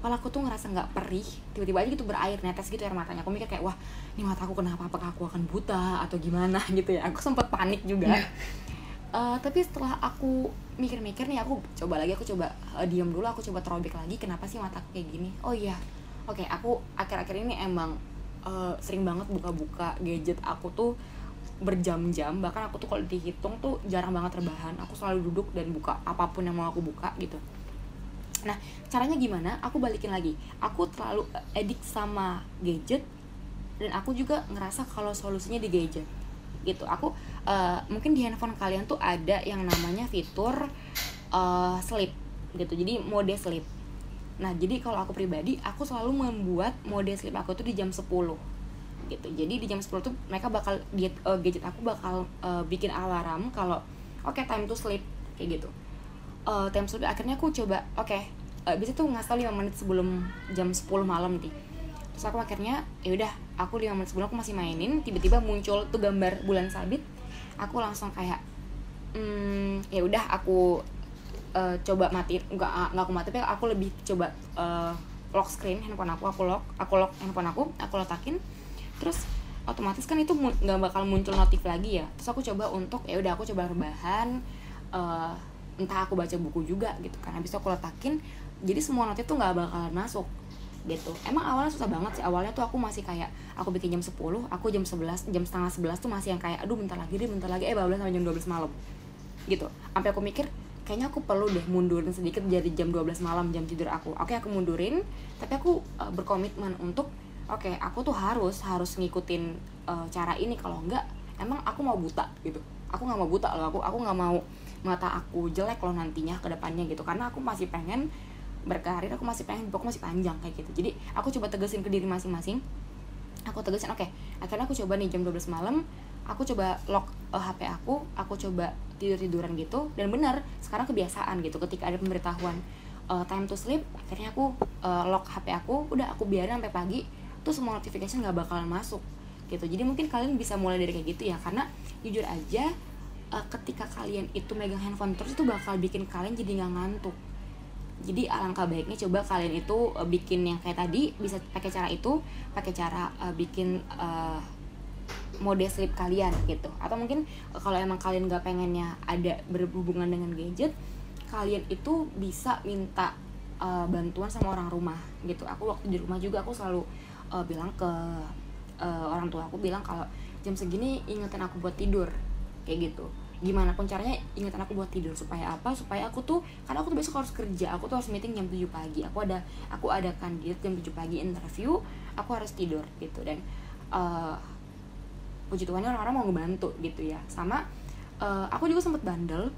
kalau aku tuh ngerasa nggak perih tiba-tiba aja gitu berair netes gitu air matanya aku mikir kayak wah ini mata aku kenapa apakah aku akan buta atau gimana gitu ya aku sempet panik juga Eh, tapi setelah aku mikir-mikir nih aku coba lagi aku coba eh, diam dulu aku coba terobek lagi kenapa sih mataku kayak gini? Oh iya oke aku akhir-akhir ini emang eh, sering banget buka-buka gadget aku tuh berjam-jam bahkan aku tuh kalau dihitung tuh jarang banget rebahan aku selalu duduk dan buka apa pun yang mau aku buka gitu. Nah caranya gimana? Aku balikin lagi. Aku terlalu edik sama gadget dan aku juga ngerasa kalau solusinya di gadget gitu. Aku eh, mungkin di handphone kalian tuh ada yang namanya fitur eh, sleep gitu. Jadi mode sleep. Nah jadi kalau aku pribadi aku selalu membuat mode sleep aku tuh di jam 10 gitu. Jadi di jam 10 tuh mereka bakal di eh, gadget aku bakal eh, bikin alarm kalau oke time to sleep kayak gitu. Eh, time sleep akhirnya aku coba oke eh, bisa tuh ngasih tau 5 menit sebelum jam 10 malam nih. Terus aku akhirnya ya udah aku 5 menit sebelum aku masih mainin tiba-tiba muncul tuh gambar bulan sabit aku langsung kayak hmm, ya udah aku eh, coba matiin. Nggak nggak aku matiin tapi aku lebih coba eh, lock screen handphone aku aku lock aku lock handphone aku aku letakin terus otomatis kan itu nggak bakal muncul notif lagi ya. Terus aku coba untuk ya udah aku coba rebahan eh, entah aku baca buku juga gitu kan. Habis itu aku letakin jadi semua notif tuh nggak bakalan masuk gitu. Emang awalnya susah banget sih. Awalnya tuh aku masih kayak aku bikin jam 10 aku jam 11 jam setengah 11 tuh masih yang kayak aduh bentar lagi deh bentar lagi. Eh bablas sampai jam 12 malam. Gitu. Sampai aku mikir kayaknya aku perlu deh mundurin sedikit jadi jam 12 malam jam tidur aku. Oke aku mundurin tapi aku uh, berkomitmen untuk oke aku tuh harus harus ngikutin uh, cara ini. Kalau enggak emang aku mau buta gitu. Aku nggak mau buta loh. Aku aku nggak mau mata aku jelek loh nantinya ke depannya gitu. Karena aku masih pengen berkarir aku masih pengen aku masih panjang kayak gitu. Jadi aku coba tegesin ke diri masing-masing. Aku tegesin oke akhirnya aku coba nih jam 12 malam aku coba lock eh, HP aku aku coba tidur tiduran gitu dan benar sekarang kebiasaan gitu ketika ada pemberitahuan eh, time to sleep akhirnya aku eh, lock HP aku udah aku biarin sampai pagi tuh semua notification nggak bakalan masuk gitu. Jadi mungkin kalian bisa mulai dari kayak gitu ya karena jujur aja eh, ketika kalian itu megang handphone terus itu bakal bikin kalian jadi nggak ngantuk jadi alangkah baiknya coba kalian itu eh, bikin yang kayak tadi bisa pakai cara itu pakai cara eh, bikin eh, mode sleep kalian gitu. Atau mungkin eh, kalau emang kalian nggak pengennya ada berhubungan dengan gadget kalian itu bisa minta eh, bantuan sama orang rumah gitu. Aku waktu di rumah juga aku selalu eh, bilang ke eh, orang tua aku bilang kalau jam segini ingetin aku buat tidur kayak gitu gimana pun caranya ingetin aku buat tidur. Supaya apa? Supaya aku tuh karena aku tuh besok harus kerja. Aku tuh harus meeting jam 7 pagi. Aku ada aku ada kandidat jam 7 pagi interview aku harus tidur gitu. Dan eh puji Tuhan orang-orang mau ngebantu gitu ya. Sama eh, aku juga sempet bandel.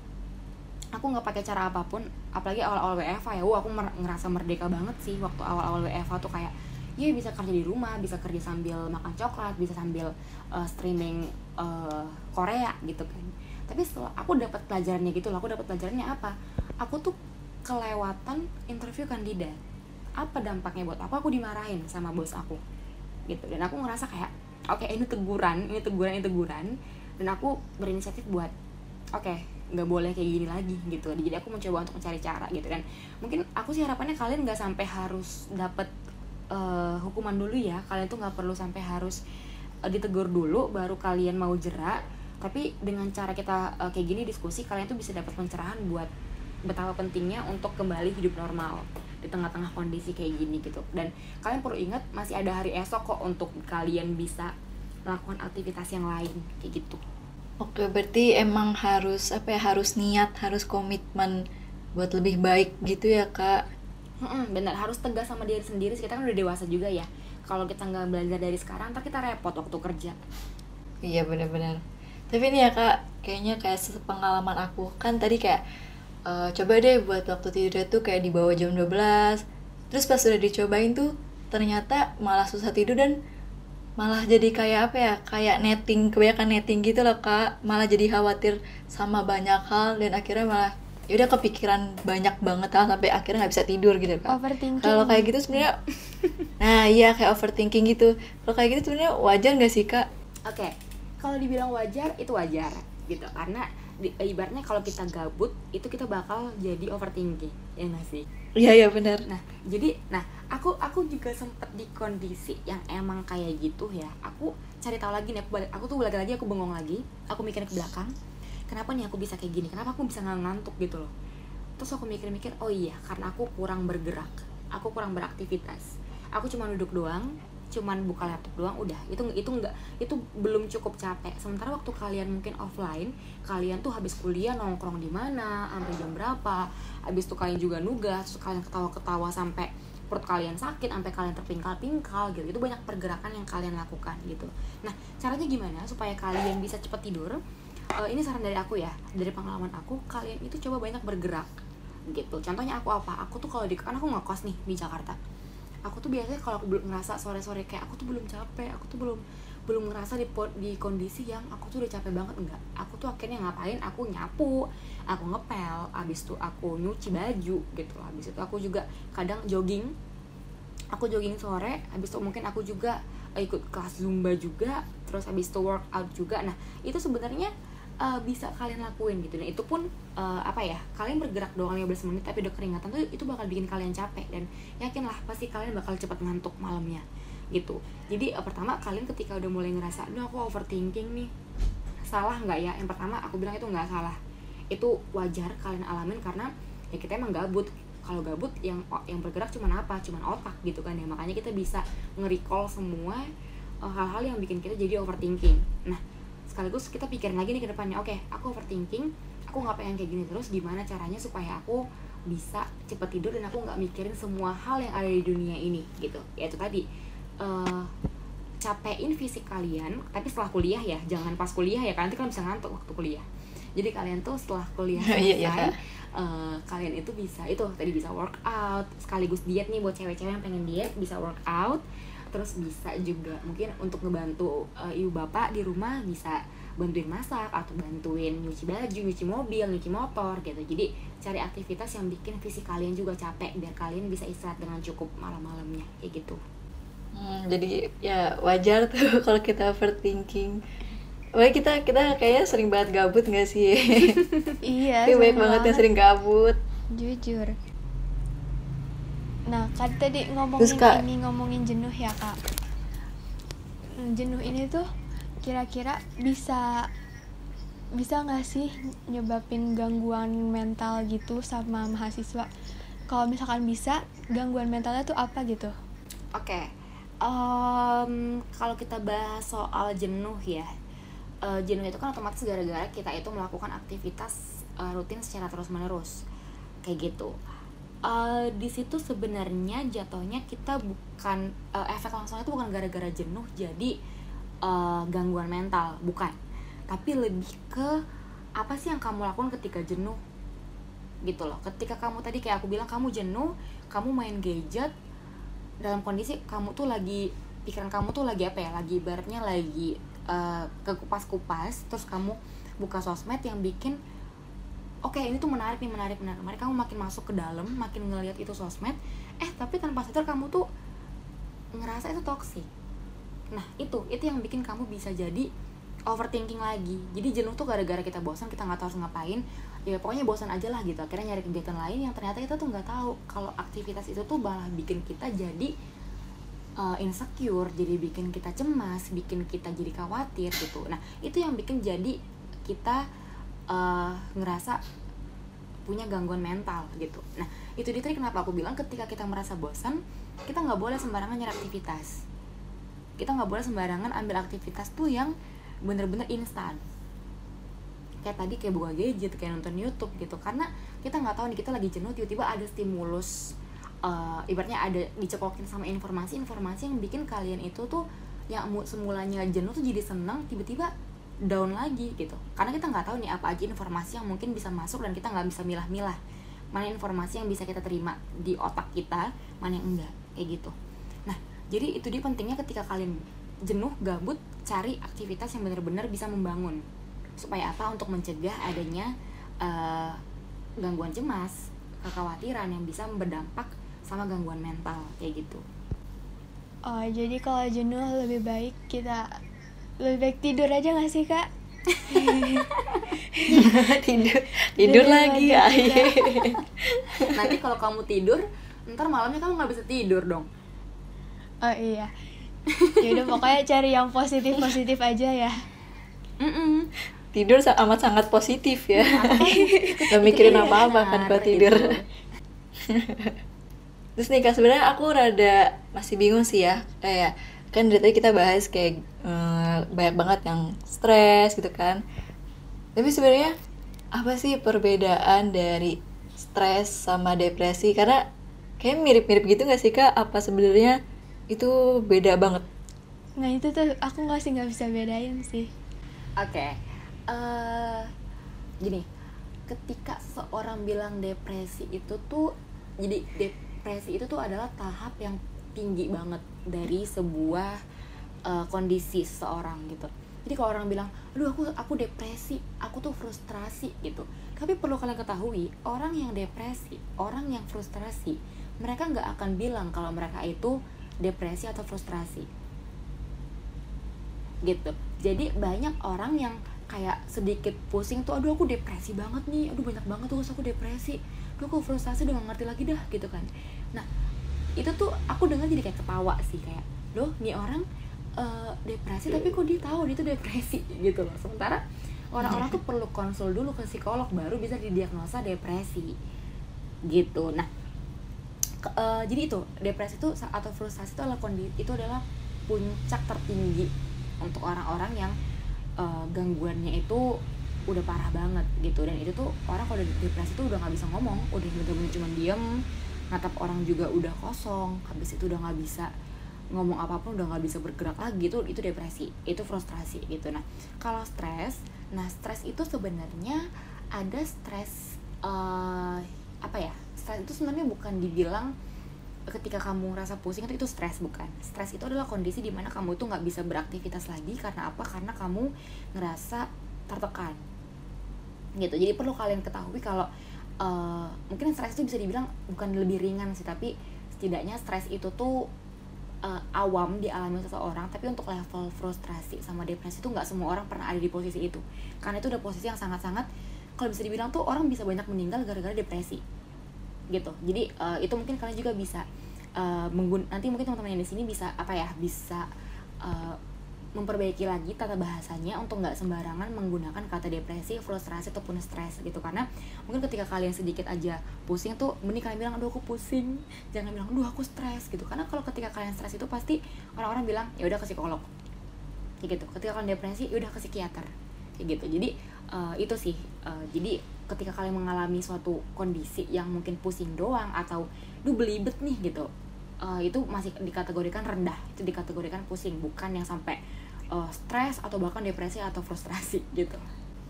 Aku nggak pakai cara apa pun. Apalagi awal-awal WFH ya. Wah aku mer- ngerasa merdeka banget sih waktu awal-awal WFH tuh kayak ya bisa kerja di rumah bisa kerja sambil makan coklat bisa sambil eh, streaming eh, Korea gitu kan tapi setelah aku dapat pelajarannya gitu loh aku dapat pelajarannya apa? Aku tuh kelewatan interview kandidat. Apa dampaknya buat aku? Aku dimarahin sama bos aku. Gitu. Dan aku ngerasa kayak oke ini teguran ini teguran ini teguran. Dan aku berinisiatif buat oke nggak boleh kayak gini lagi gitu. Jadi aku mencoba untuk mencari cara gitu. Dan mungkin aku sih harapannya kalian nggak sampai harus dapat uh, hukuman dulu ya. Kalian tuh nggak perlu sampai harus uh, ditegur dulu baru kalian mau jerak tapi dengan cara kita uh, kayak gini diskusi kalian tuh bisa dapat pencerahan buat betapa pentingnya untuk kembali hidup normal di tengah-tengah kondisi kayak gini gitu dan kalian perlu ingat masih ada hari esok kok untuk kalian bisa melakukan aktivitas yang lain kayak gitu Oke, berarti emang harus apa ya? Harus niat, harus komitmen buat lebih baik gitu ya, Kak. Benar harus tegas sama diri sendiri. Kita kan udah dewasa juga ya. Kalau kita nggak belajar dari sekarang, ntar kita repot waktu kerja. Iya benar-benar. Tapi ini ya kak, kayaknya kayak pengalaman aku. Kan tadi kayak uh, coba deh buat waktu tidur tuh kayak di bawah jam 12 Terus pas udah dicobain tuh ternyata malah susah tidur dan malah jadi kayak apa ya kayak netting kebanyakan netting gitu loh kak. Malah jadi khawatir sama banyak hal dan akhirnya malah ya udah kepikiran banyak banget hal sampai akhirnya nggak bisa tidur gitu kak. Overthinking. Kalau kayak gitu sebenarnya nah iya kayak overthinking gitu. Kalau kayak gitu sebenarnya wajar nggak sih kak? Oke. okay. Kalau dibilang wajar itu wajar gitu. Karena di, ibaratnya kalau kita gabut itu kita bakal jadi overthinking ya nggak sih? Iya iya benar. Nah jadi nah aku aku juga sempet di kondisi yang emang kayak gitu ya. Aku cari tahu lagi nih aku balik aku tuh lagi lagi aku bengong lagi aku mikir ke belakang kenapa nih aku bisa kayak gini? Kenapa aku bisa ngantuk gitu loh? Terus aku mikir-mikir oh iya karena aku kurang bergerak aku kurang beraktivitas. Aku cuma duduk doang cuman buka laptop doang udah. Itu itu enggak itu belum cukup capek. Sementara waktu kalian mungkin offline kalian tuh habis kuliah nongkrong di mana sampai jam berapa habis tuh kalian juga nugas terus kalian ketawa-ketawa sampai perut kalian sakit sampai kalian terpingkal-pingkal gitu. Itu banyak pergerakan yang kalian lakukan gitu. Nah caranya gimana supaya kalian bisa cepat tidur? Uh, ini saran dari aku ya dari pengalaman aku kalian itu coba banyak bergerak gitu. Contohnya aku apa? Aku tuh kalau di kan aku ngekos nih di Jakarta aku tuh biasanya kalau aku belum ngerasa sore-sore kayak aku tuh belum capek aku tuh belum belum ngerasa di di kondisi yang aku tuh udah capek banget enggak. Aku tuh akhirnya ngapain? Aku nyapu aku ngepel abis tuh aku nyuci baju gitu abis itu aku juga kadang jogging aku jogging sore abis itu mungkin aku juga ikut kelas zumba juga terus abis itu workout juga. Nah itu sebenarnya uh, bisa kalian lakuin gitu. Dan itu pun uh, apa ya kalian bergerak doang 15 menit tapi udah keringatan tuh itu bakal bikin kalian capek dan yakinlah pasti kalian bakal cepat ngantuk malamnya gitu. Jadi uh, pertama kalian ketika udah mulai ngerasa aduh aku overthinking nih salah nggak ya? Yang pertama aku bilang itu nggak salah. Itu wajar kalian alamin karena ya kita emang gabut. Kalau gabut yang yang bergerak cuma apa? Cuma otak gitu kan ya. Makanya kita bisa nge-recall semua hal-hal uh, yang bikin kita jadi overthinking. Nah sekaligus kita pikirin lagi nih ke depannya. Oke okay, aku overthinking aku nggak pengen kayak gini terus gimana caranya supaya aku bisa cepet tidur dan aku nggak mikirin semua hal yang ada di dunia ini gitu. Ya itu tadi. Uh, capein fisik kalian tapi setelah kuliah ya jangan pas kuliah ya kan? Nanti kalian bisa ngantuk waktu kuliah. Jadi kalian tuh setelah kuliah selesai iya, iya, uh, kalian itu bisa itu tadi bisa workout sekaligus diet nih buat cewek-cewek yang pengen diet bisa workout terus bisa juga mungkin untuk ngebantu uh, ibu bapak di rumah bisa bantuin masak atau bantuin nyuci baju, nyuci mobil, nyuci motor gitu. Jadi cari aktivitas yang bikin fisik kalian juga capek biar kalian bisa istirahat dengan cukup malam-malamnya kayak gitu. Hmm, jadi ya wajar tuh kalau kita overthinking. Wah kita kita kayaknya sering banget gabut gak sih? iya. Kayak banyak banget yang sering gabut. Jujur. Nah, kan tadi ngomongin Terus, Kak, ini ngomongin jenuh ya, Kak. Hmm, jenuh ini tuh kira-kira bisa bisa nggak sih nyebabin gangguan mental gitu sama mahasiswa? Kalau misalkan bisa, gangguan mentalnya tuh apa gitu? Oke, okay. um, kalau kita bahas soal jenuh ya, uh, jenuh itu kan otomatis gara-gara kita itu melakukan aktivitas uh, rutin secara terus-menerus, kayak gitu uh, di situ sebenarnya jatuhnya kita bukan uh, efek langsungnya itu bukan gara-gara jenuh jadi uh, gangguan mental bukan. Tapi lebih ke apa sih yang kamu lakukan ketika jenuh gitu loh. Ketika kamu tadi kayak aku bilang kamu jenuh kamu main gadget dalam kondisi kamu tuh lagi pikiran kamu tuh lagi apa ya lagi ibaratnya lagi uh, kekupas-kupas terus kamu buka sosmed yang bikin oke okay, ini tuh menarik nih menarik menarik. Menarik kamu makin masuk ke dalam makin ngelihat itu sosmed eh tapi tanpa sadar kamu tuh ngerasa itu toksik nah itu itu yang bikin kamu bisa jadi overthinking lagi. Jadi jenuh tuh gara-gara kita bosan kita nggak tahu harus ngapain. Ya pokoknya bosan aja lah gitu. Akhirnya nyari kegiatan lain yang ternyata kita tuh nggak tahu. Kalau aktivitas itu tuh malah bikin kita jadi uh, insecure jadi bikin kita cemas bikin kita jadi khawatir gitu. Nah itu yang bikin jadi kita uh, ngerasa punya gangguan mental gitu. Nah itu dia tadi kenapa aku bilang ketika kita merasa bosan kita nggak boleh sembarangan nyari aktivitas. Kita nggak boleh sembarangan ambil aktivitas tuh yang bener-bener instan. Kayak tadi kayak buka gadget kayak nonton YouTube gitu. Karena kita nggak tahu nih kita lagi jenuh tiba-tiba ada stimulus uh, ibaratnya ada dicekokin sama informasi-informasi yang bikin kalian itu tuh yang semulanya jenuh tuh jadi seneng tiba-tiba down lagi gitu. Karena kita nggak tahu nih apa aja informasi yang mungkin bisa masuk dan kita nggak bisa milah-milah. Mana informasi yang bisa kita terima di otak kita mana yang enggak. Kayak gitu. Nah jadi itu dia pentingnya ketika kalian jenuh gabut cari aktivitas yang benar-benar bisa membangun. Supaya apa? Untuk mencegah adanya uh, gangguan cemas kekhawatiran yang bisa berdampak sama gangguan mental. Kayak gitu. Oh jadi kalau jenuh lebih baik kita lebih baik tidur aja gak sih kak? Tidur tidur lagi ya nanti kalau kamu tidur ntar malamnya kamu nggak bisa tidur dong. Oh iya. Ya udah pokoknya cari yang positif positif aja ya. Mm -mm tidur amat sangat positif ya. Gak mikirin iya, apa apa kan kalau tidur. Terus nih kak sebenarnya aku rada masih bingung sih ya. Kayak kan dari tadi kita bahas kayak banyak banget yang stres gitu kan. Tapi sebenarnya apa sih perbedaan dari stres sama depresi? Karena kayak mirip-mirip gitu gak sih kak? Apa sebenarnya itu beda banget? Nah itu tuh aku nggak sih nggak bisa bedain sih. Oke okay uh, gini. Ketika seorang bilang depresi itu tuh jadi depresi itu tuh adalah tahap yang tinggi banget dari sebuah uh, kondisi seseorang gitu. Jadi kalau orang bilang aduh aku aku depresi aku tuh frustrasi gitu. Tapi perlu kalian ketahui orang yang depresi orang yang frustrasi mereka nggak akan bilang kalau mereka itu depresi atau frustrasi. Gitu. Jadi banyak orang yang kayak sedikit pusing tuh aduh aku depresi banget nih aduh banyak banget tuh aku depresi. Aduh aku frustasi udah gak ngerti lagi dah gitu kan. Nah itu tuh aku dengar jadi kayak ketawa sih kayak loh nih orang uh, depresi tapi kok dia tahu dia tuh depresi gitu loh. Sementara orang-orang tuh perlu konsul dulu ke psikolog baru bisa didiagnosa depresi. Gitu. Nah ke, uh, jadi itu depresi itu atau frustasi itu adalah kondisi itu adalah puncak tertinggi untuk orang-orang yang uh, gangguannya itu udah parah banget gitu. Dan itu tuh orang kalau depresi tuh udah nggak bisa ngomong udah bener-bener cuma diem natap orang juga udah kosong habis itu udah nggak bisa ngomong apa pun udah nggak bisa bergerak lagi itu itu depresi itu frustrasi gitu. Nah kalau stres nah stres itu sebenarnya ada stres uh, apa ya stres itu sebenarnya bukan dibilang ketika kamu rasa pusing itu itu stres bukan. Stres itu adalah kondisi di mana kamu itu nggak bisa beraktivitas lagi karena apa? Karena kamu ngerasa tertekan. Gitu. Jadi perlu kalian ketahui kalau uh, mungkin stres itu bisa dibilang bukan lebih ringan sih tapi setidaknya stres itu tuh uh, awam dialami seseorang tapi untuk level frustrasi sama depresi itu nggak semua orang pernah ada di posisi itu. Karena itu udah posisi yang sangat-sangat kalau bisa dibilang tuh orang bisa banyak meninggal gara-gara depresi. Gitu. Jadi uh, itu mungkin kalian juga bisa uh, menggun nanti mungkin teman-teman yang di sini bisa apa ya bisa uh, memperbaiki lagi tata bahasanya untuk nggak sembarangan menggunakan kata depresi, frustrasi ataupun stres gitu. Karena mungkin ketika kalian sedikit aja pusing tuh mending kalian bilang aduh aku pusing. Jangan bilang aduh aku stres. Gitu. Karena kalau ketika kalian stres itu pasti orang-orang bilang ya udah ke psikolog. Kayak gitu. Ketika kalian depresi ya udah ke psikiater. Kayak gitu. Jadi uh, itu sih. Uh, jadi ketika kalian mengalami suatu kondisi yang mungkin pusing doang atau duh belibet nih gitu uh, itu masih dikategorikan rendah itu dikategorikan pusing bukan yang sampai uh, stres atau bahkan depresi atau frustrasi gitu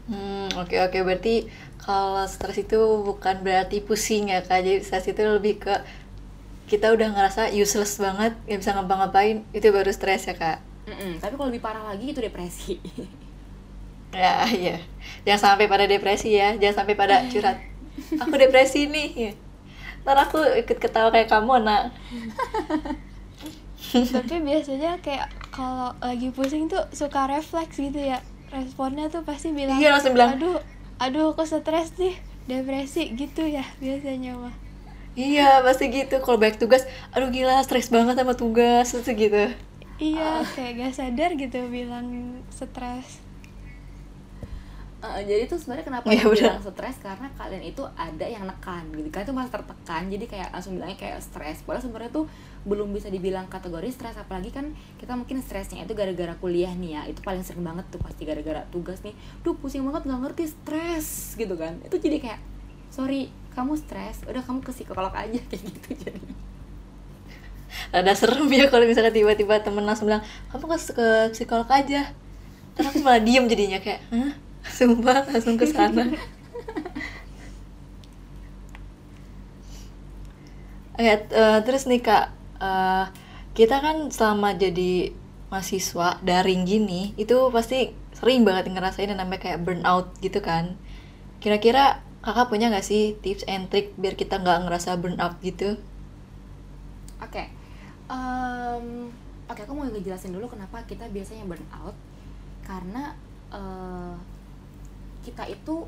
Hmm, oke okay, oke okay. berarti kalau stres itu bukan berarti pusing ya kak. Jadi stres itu lebih ke kita udah ngerasa useless banget, nggak bisa ngapa-ngapain, itu baru stres ya kak. Mm -mm, tapi kalau lebih parah lagi itu depresi. ya iya jangan sampai pada depresi ya jangan sampai pada curhat aku depresi nih ya. Ntar aku ikut ketawa kayak kamu nak. Tapi biasanya kayak kalau lagi pusing tuh suka refleks gitu ya. Responnya tuh pasti bilang Iya, langsung bilang, aduh aduh aku stres nih depresi gitu ya biasanya mah. Iya pasti gitu. Kalau baik tugas Aduh gila stres banget sama tugas Terus gitu. Iya kayak gak sadar gitu bilang stres Uh, jadi tuh sebenarnya kenapa Iya, aku bener. bilang stres? Karena kalian itu ada yang nekan gitu. Kalian tuh merasa tertekan jadi kayak langsung bilangnya kayak stres. Padahal sebenarnya tuh belum bisa dibilang kategori stres apalagi kan kita mungkin stresnya itu gara-gara kuliah nih ya. Itu paling sering banget tuh pasti gara-gara tugas nih. Duh pusing banget nggak ngerti stres gitu kan. Itu jadi kayak sorry kamu stres? Udah kamu ke psikolog aja. Kayak gitu jadi. Rada serem ya kalau misalnya tiba-tiba temen langsung bilang Kamu ke, ke psikolog aja. Terus aku malah diem jadinya kayak Hah? Sumpah langsung ke sana Oke, eh, terus nih kak, eh, kita kan selama jadi mahasiswa daring gini, itu pasti sering banget ngerasain yang namanya kayak burnout gitu kan. Kira-kira kakak punya nggak sih tips and trick biar kita nggak ngerasa burnout gitu? Oke, Em, oke aku mau ngejelasin dulu kenapa kita biasanya burn out karena eh, kita itu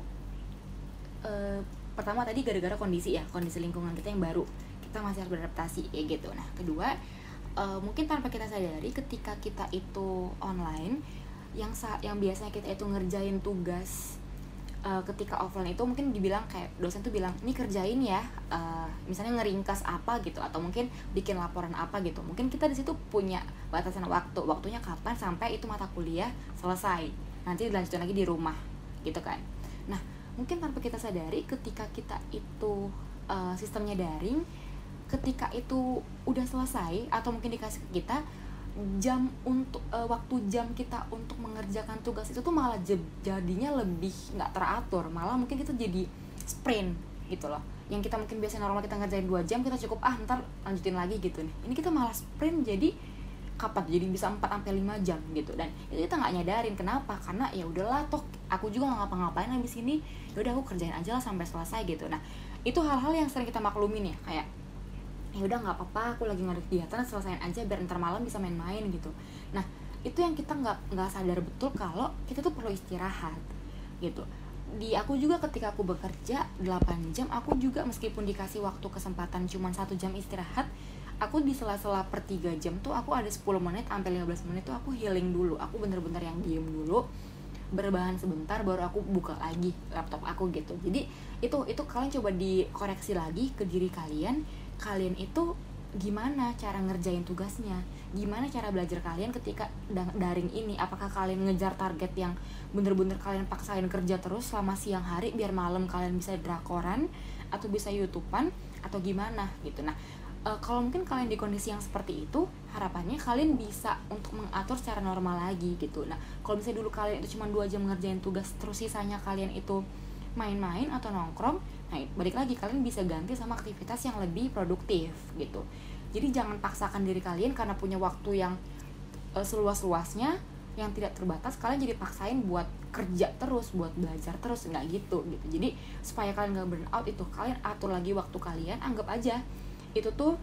eh, pertama tadi gara-gara kondisi ya kondisi lingkungan kita yang baru kita masih harus beradaptasi ya gitu. Nah kedua eh, mungkin tanpa kita sadari ketika kita itu online yang sa yang biasanya kita itu ngerjain tugas eh, ketika offline itu mungkin dibilang kayak dosen tuh bilang ini kerjain ya eh, misalnya ngeringkas apa gitu atau mungkin bikin laporan apa gitu. Mungkin kita di situ punya batasan waktu waktunya kapan sampai itu mata kuliah selesai. Nanti dilanjutin lagi di rumah gitu kan. Nah mungkin tanpa kita sadari ketika kita itu eh, sistemnya daring ketika itu udah selesai atau mungkin dikasih ke kita jam untuk eh, waktu jam kita untuk mengerjakan tugas itu tuh malah jadinya lebih nggak teratur. Malah mungkin kita jadi sprint gitu loh. Yang kita mungkin biasa normal kita ngerjain dua jam kita cukup ah ntar lanjutin lagi gitu nih. Ini kita malah sprint jadi kapan? Jadi bisa 4 sampai 5 jam gitu. Dan itu kita nggak nyadarin. Kenapa? Karena ya udahlah toh aku juga nggak ngapa-ngapain habis ini ya udah aku kerjain aja lah sampai selesai gitu. Nah itu hal-hal yang sering kita maklumin ya kayak ya udah nggak apa-apa aku lagi ngaduk kegiatan selesaiin aja biar ntar malam bisa main-main gitu. Nah itu yang kita nggak nggak sadar betul kalau kita tuh perlu istirahat gitu. Di aku juga ketika aku bekerja 8 jam aku juga meskipun dikasih waktu kesempatan cuma satu jam istirahat aku di sela-sela per 3 jam tuh aku ada 10 menit sampai 15 menit tuh aku healing dulu. Aku bener-bener yang diem dulu berbahan sebentar baru aku buka lagi laptop aku gitu. Jadi itu itu kalian coba dikoreksi lagi ke diri kalian kalian itu gimana cara ngerjain tugasnya? Gimana cara belajar kalian ketika da- daring ini? Apakah kalian ngejar target yang bener-bener kalian paksain kerja terus selama siang hari biar malam kalian bisa drakoran atau bisa youtubean atau gimana gitu? Nah eh, kalau mungkin kalian di kondisi yang seperti itu harapannya kalian bisa untuk mengatur secara normal lagi gitu. Nah kalau misalnya dulu kalian itu cuma dua jam ngerjain tugas terus sisanya kalian itu main-main atau nongkrong nah balik lagi kalian bisa ganti sama aktivitas yang lebih produktif gitu. Jadi jangan paksakan diri kalian karena punya waktu yang eh, seluas-luasnya yang tidak terbatas kalian jadi paksain buat kerja terus buat belajar terus nggak gitu gitu. Jadi supaya kalian nggak burn out itu kalian atur lagi waktu kalian anggap aja itu tuh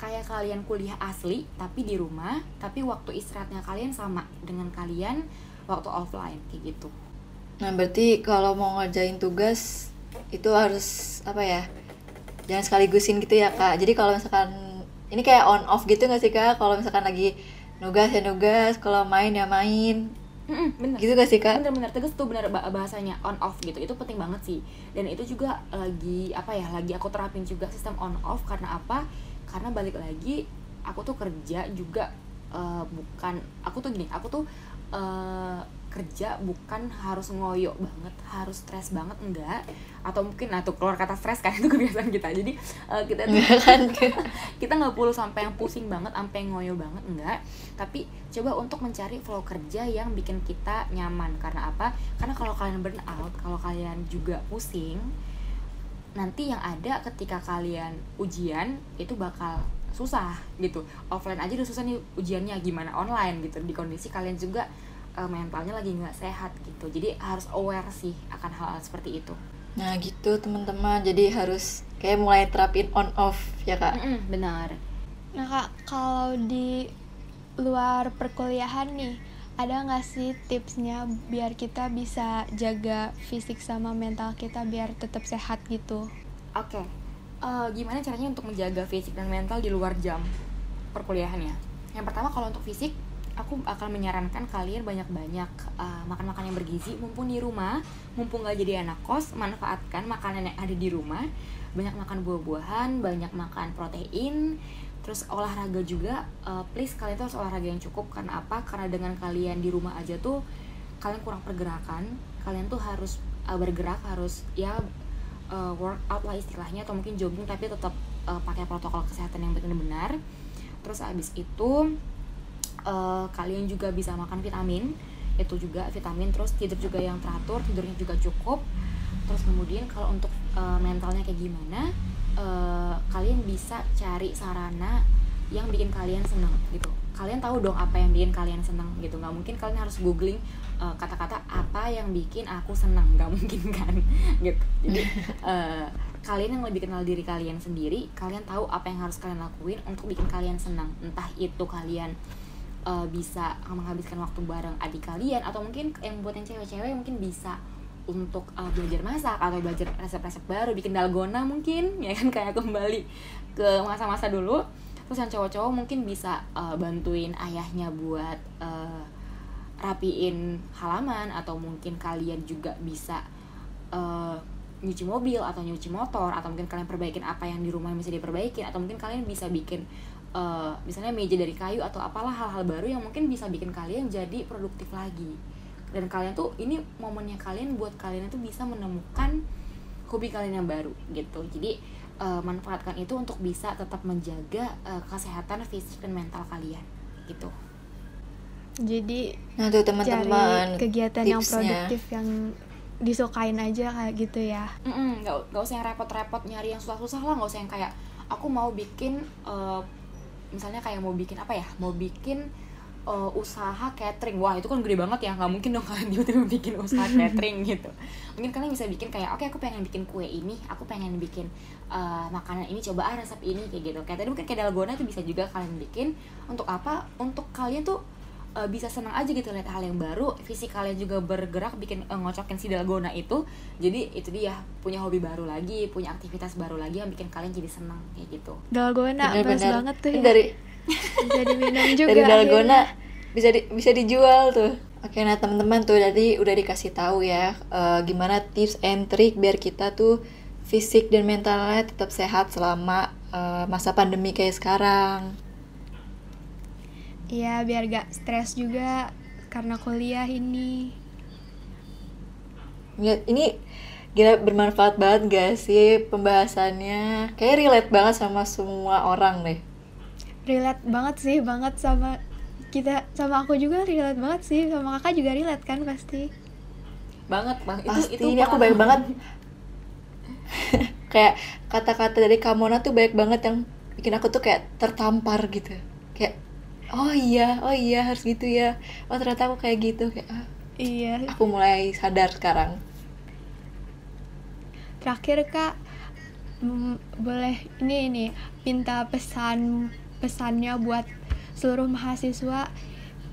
kayak kalian kuliah asli tapi di rumah tapi waktu istirahatnya kalian sama dengan kalian waktu offline kayak gitu Nah, berarti kalau mau ngerjain tugas itu harus apa ya? Jangan sekaligusin gitu ya, Kak. Jadi kalau misalkan ini kayak on off gitu nggak sih, Kak? Kalau misalkan lagi nugas ya nugas, kalau main ya main. Mm-mm, bener. Gitu gak sih, Kak? bener-bener tegas tuh bener bah- bahasanya on off gitu. Itu penting banget sih. Dan itu juga lagi apa ya lagi aku terapin juga sistem on off. Karena apa? Karena balik lagi aku tuh kerja juga eh, bukan aku tuh gini aku tuh eh, kerja bukan harus ngoyo banget harus stres banget enggak. Atau mungkin nah tuh keluar kata stres kan itu kebiasaan kita. Jadi eh, kita Enggak kan? kita nggak perlu sampai yang pusing banget sampai ngoyo banget enggak. Tapi coba untuk mencari flow kerja yang bikin kita nyaman. Karena apa? Karena kalau kalian burn out kalau kalian juga pusing nanti yang ada ketika kalian ujian itu bakal susah gitu. Offline aja udah susah nih ujiannya gimana online gitu. Di kondisi kalian juga eh, mentalnya lagi nggak sehat gitu jadi harus aware sih akan hal-hal seperti itu Nah, gitu teman-teman. Jadi harus kayak mulai terapin on off ya, Kak. Mm-mm, benar Nah kak, kalau di luar perkuliahan nih, ada nggak sih tipsnya biar kita bisa jaga fisik sama mental kita biar tetap sehat gitu? Oke, uh, gimana caranya untuk menjaga fisik dan mental di luar jam perkuliahannya? Yang pertama kalau untuk fisik, aku akan menyarankan kalian banyak-banyak uh, makan-makan yang bergizi. Mumpung di rumah, mumpung nggak jadi anak kos, manfaatkan makanan yang ada di rumah, banyak makan buah-buahan, banyak makan protein, terus olahraga juga uh, please kalian tuh harus olahraga yang cukup. Karena apa? Karena dengan kalian di rumah aja tuh kalian kurang pergerakan. Kalian tuh harus uh, bergerak harus ya uh, workout lah istilahnya atau mungkin jogging tapi tetap uh, pakai protokol kesehatan yang benar-benar. Terus abis itu uh, kalian juga bisa makan vitamin itu juga vitamin terus tidur juga yang teratur tidurnya juga cukup. Terus kemudian kalau untuk uh, mentalnya kayak gimana uh, kalian bisa cari sarana yang bikin kalian senang gitu. Kalian tahu dong apa yang bikin kalian senang gitu. Nggak mungkin kalian harus googling kata kata-kata apa yang bikin aku senang nggak mungkin kan? Gitu. Jadi uh, kalian yang lebih kenal diri kalian sendiri kalian tahu apa yang harus kalian lakuin untuk bikin kalian senang entah itu kalian uh, bisa menghabiskan waktu bareng adik kalian atau mungkin yang buat yang cewek-cewek mungkin bisa untuk uh, belajar masak atau belajar resep-resep baru bikin dalgona mungkin ya kan kayak kembali ke masa-masa dulu. Terus yang cowok-cowok mungkin bisa uh, bantuin ayahnya buat uh, rapiin halaman atau mungkin kalian juga bisa uh, nyuci mobil atau nyuci motor atau mungkin kalian perbaikin apa yang di rumah yang bisa diperbaikin atau mungkin kalian bisa bikin uh, misalnya meja dari kayu atau apalah hal-hal baru yang mungkin bisa bikin kalian jadi produktif lagi. Dan kalian tuh ini momennya kalian buat kalian itu bisa menemukan hobi kalian yang baru gitu. Jadi uh, manfaatkan itu untuk bisa tetap menjaga uh, kesehatan fisik dan mental kalian gitu. Jadi nah tuh teman-teman kegiatan tipsnya. yang produktif yang disukain aja kayak gitu ya. Mm -mm, gak, gak usah yang repot-repot nyari yang susah-susah lah gak usah yang kayak aku mau bikin uh, misalnya kayak mau bikin apa ya mau bikin uh, usaha catering. Wah itu kan gede banget ya nggak mungkin dong kalian tiba-tiba bikin usaha catering gitu. Mungkin kalian bisa bikin kayak oke okay, aku pengen bikin kue ini aku pengen bikin uh, makanan ini coba ah resep ini kayak gitu. Kayak tadi mungkin kayak dalgona itu bisa juga kalian bikin. Untuk apa? Untuk kalian tuh uh, bisa senang aja gitu lihat hal yang baru fisik kalian juga bergerak bikin uh, ngocokin si dalgona itu. Jadi itu dia punya hobi baru lagi punya aktivitas baru lagi yang bikin kalian jadi senang kayak gitu. Dalgona pas banget tuh ya. dari jadi minum juga dari dalgona bisa di, bisa dijual tuh. Oke nah teman-teman tuh tadi udah dikasih tahu ya uh, gimana tips and trick biar kita tuh fisik dan mentalnya tetap sehat selama uh, masa pandemi kayak sekarang Iya, biar gak stres juga karena kuliah ini. Ya, ini gila bermanfaat banget gak sih pembahasannya? Kayak relate banget sama semua orang deh. Relate banget sih banget sama kita sama aku juga relate banget sih. Sama kakak juga relate kan pasti. Banget bang. Itu pasti itu ini aku banyak banget. Kayak kata-kata dari Kamona tuh banyak banget yang bikin aku tuh kayak tertampar gitu. Kayak oh iya oh iya harus gitu ya. Oh ternyata aku kayak gitu. Kayak ah, iya. Aku mulai sadar sekarang. Terakhir kak boleh ini ini minta pesan pesannya buat seluruh mahasiswa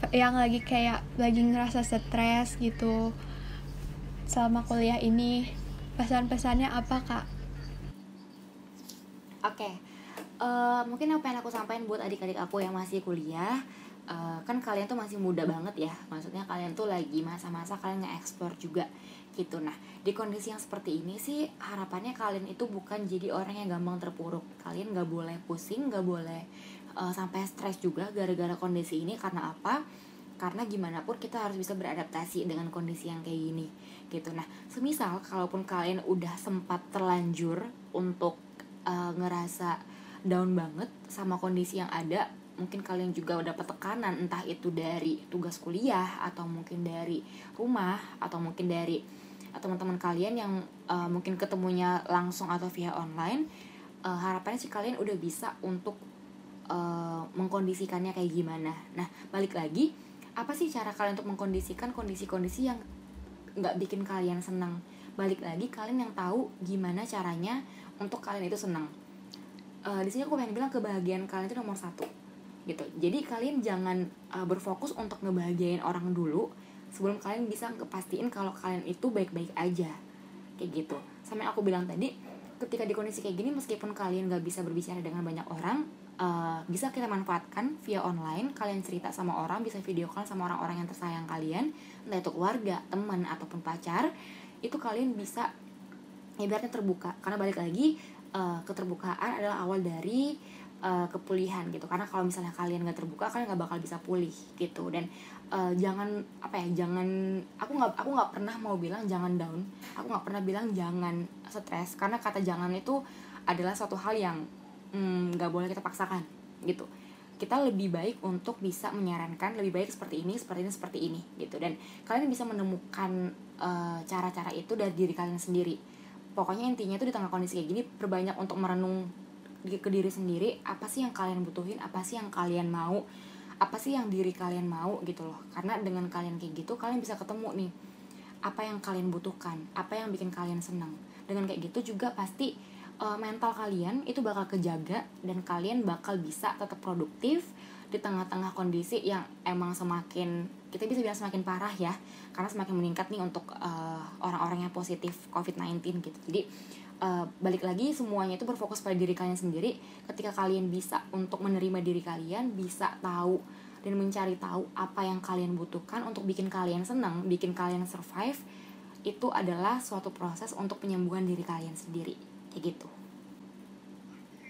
yang lagi kayak lagi ngerasa stres gitu selama kuliah ini. Pesan-pesannya apa kak? Oke, okay. Uh, mungkin yang aku sampaikan buat adik-adik aku yang masih kuliah uh, kan kalian tuh masih muda banget ya. Maksudnya kalian tuh lagi masa-masa kalian nge-explore juga gitu. Nah di kondisi yang seperti ini sih harapannya kalian itu bukan jadi orang yang gampang terpuruk. Kalian gak boleh pusing gak boleh uh, sampai stres juga gara-gara kondisi ini. Karena apa? Karena gimana pun kita harus bisa beradaptasi dengan kondisi yang kayak gini gitu. Nah semisal kalaupun kalian udah sempat terlanjur untuk uh, ngerasa down banget sama kondisi yang ada mungkin kalian juga udah tekanan entah itu dari tugas kuliah atau mungkin dari rumah atau mungkin dari teman-teman kalian yang uh, mungkin ketemunya langsung atau via online uh, harapannya sih kalian udah bisa untuk uh, mengkondisikannya kayak gimana. Nah balik lagi apa sih cara kalian untuk mengkondisikan kondisi-kondisi yang nggak bikin kalian senang? Balik lagi kalian yang tahu gimana caranya untuk kalian itu senang uh, di sini aku pengen bilang kebahagiaan kalian itu nomor satu gitu. Jadi kalian jangan uh, berfokus untuk ngebahagiain orang dulu sebelum kalian bisa ngepastiin kalau kalian itu baik-baik aja kayak gitu. Sama yang aku bilang tadi ketika di kondisi kayak gini meskipun kalian gak bisa berbicara dengan banyak orang uh, bisa kita manfaatkan via online kalian cerita sama orang bisa video call sama orang-orang yang tersayang kalian entah itu keluarga teman ataupun pacar itu kalian bisa ibaratnya terbuka. Karena balik lagi uh, keterbukaan adalah awal dari uh, kepulihan gitu. Karena kalau misalnya kalian nggak terbuka kalian nggak bakal bisa pulih gitu. Dan uh, jangan apa ya jangan aku nggak aku nggak pernah mau bilang jangan down. Aku nggak pernah bilang jangan stres. Karena kata jangan itu adalah suatu hal yang mm, nggak mm, boleh kita paksakan gitu. Kita lebih baik untuk bisa menyarankan lebih baik seperti ini seperti ini seperti ini gitu. Dan kalian bisa menemukan cara-cara uh, itu dari diri kalian sendiri pokoknya intinya itu di tengah kondisi kayak gini perbanyak untuk merenung ke diri sendiri apa sih yang kalian butuhin apa sih yang kalian mau apa sih yang diri kalian mau gitu loh. Karena dengan kalian kayak gitu kalian bisa ketemu nih apa yang kalian butuhkan apa yang bikin kalian senang. Dengan kayak gitu juga pasti uh, mental kalian itu bakal kejaga dan kalian bakal bisa tetap produktif di tengah-tengah kondisi yang emang semakin kita bisa bilang semakin parah ya karena semakin meningkat nih untuk uh, orang-orang yang positif COVID-19 gitu. Jadi uh, balik lagi semuanya itu berfokus pada diri kalian sendiri. Ketika kalian bisa untuk menerima diri kalian bisa tahu dan mencari tahu apa yang kalian butuhkan untuk bikin kalian senang bikin kalian survive itu adalah suatu proses untuk penyembuhan diri kalian sendiri. Kayak gitu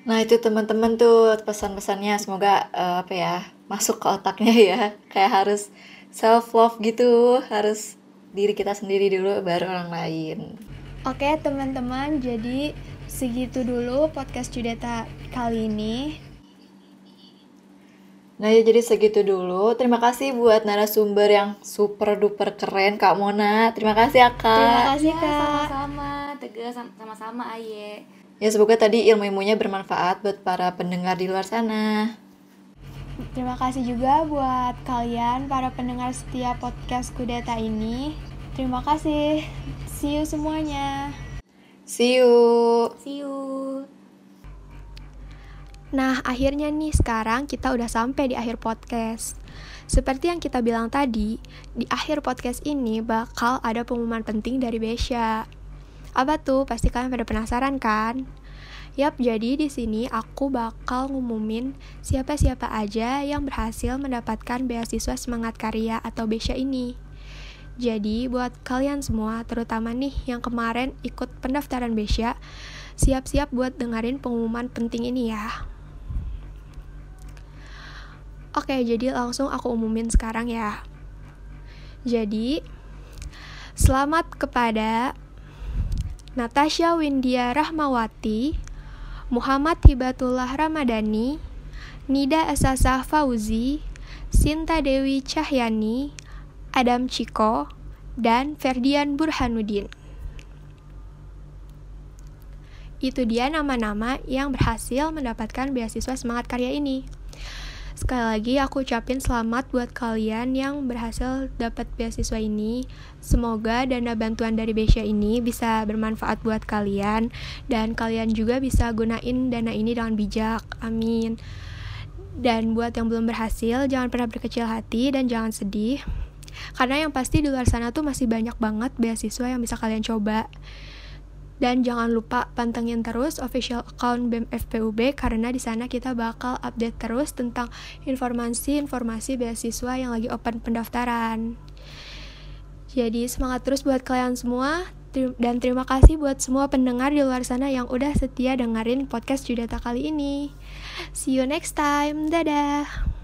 nah itu teman-teman tuh pesan-pesannya semoga uh, apa ya masuk ke otaknya ya kayak harus self love gitu harus diri kita sendiri dulu baru orang lain Oke teman-teman, jadi segitu dulu podcast Judeta kali ini. Nah ya jadi segitu dulu. Terima kasih buat narasumber yang super duper keren Kak Mona. Terima kasih ya Kak. Terima kasih ya, Kak. Sama-sama, tegas sama-sama Aye. Ya semoga tadi ilmu-ilmunya bermanfaat buat para pendengar di luar sana. Terima kasih juga buat kalian para pendengar setiap podcast Kudeta ini. Terima kasih. See you semuanya. See you. See you. Nah, akhirnya nih sekarang kita udah sampai di akhir podcast. Seperti yang kita bilang tadi, di akhir podcast ini bakal ada pengumuman penting dari Besya. Apa tuh? Pasti kalian pada penasaran kan? Yap, jadi di sini aku bakal ngumumin siapa-siapa aja yang berhasil mendapatkan beasiswa semangat karya atau Besya ini. Jadi buat kalian semua, terutama nih yang kemarin ikut pendaftaran Besya, siap-siap buat dengerin pengumuman penting ini ya. Oke, jadi langsung aku umumin sekarang ya. Jadi, selamat kepada Natasha Windia Rahmawati, Muhammad Hibatullah Ramadhani, Nida Asasah Fauzi, Sinta Dewi Cahyani, Adam Ciko, dan Ferdian Burhanuddin. Itu dia nama-nama yang berhasil mendapatkan beasiswa semangat karya ini. Sekali lagi aku ucapin selamat buat kalian yang berhasil dapat beasiswa ini. Semoga dana bantuan dari Besia ini bisa bermanfaat buat kalian dan kalian juga bisa gunain dana ini dengan bijak. Amin. Dan buat yang belum berhasil, jangan pernah berkecil hati dan jangan sedih. Karena yang pasti di luar sana tuh masih banyak banget beasiswa yang bisa kalian coba. Dan jangan lupa pantengin terus official account BEM FPUB karena di sana kita bakal update terus tentang informasi-informasi beasiswa yang lagi open pendaftaran. Jadi semangat terus buat kalian semua dan terima kasih buat semua pendengar di luar sana yang udah setia dengerin podcast Judata kali ini. See you next time. Dadah.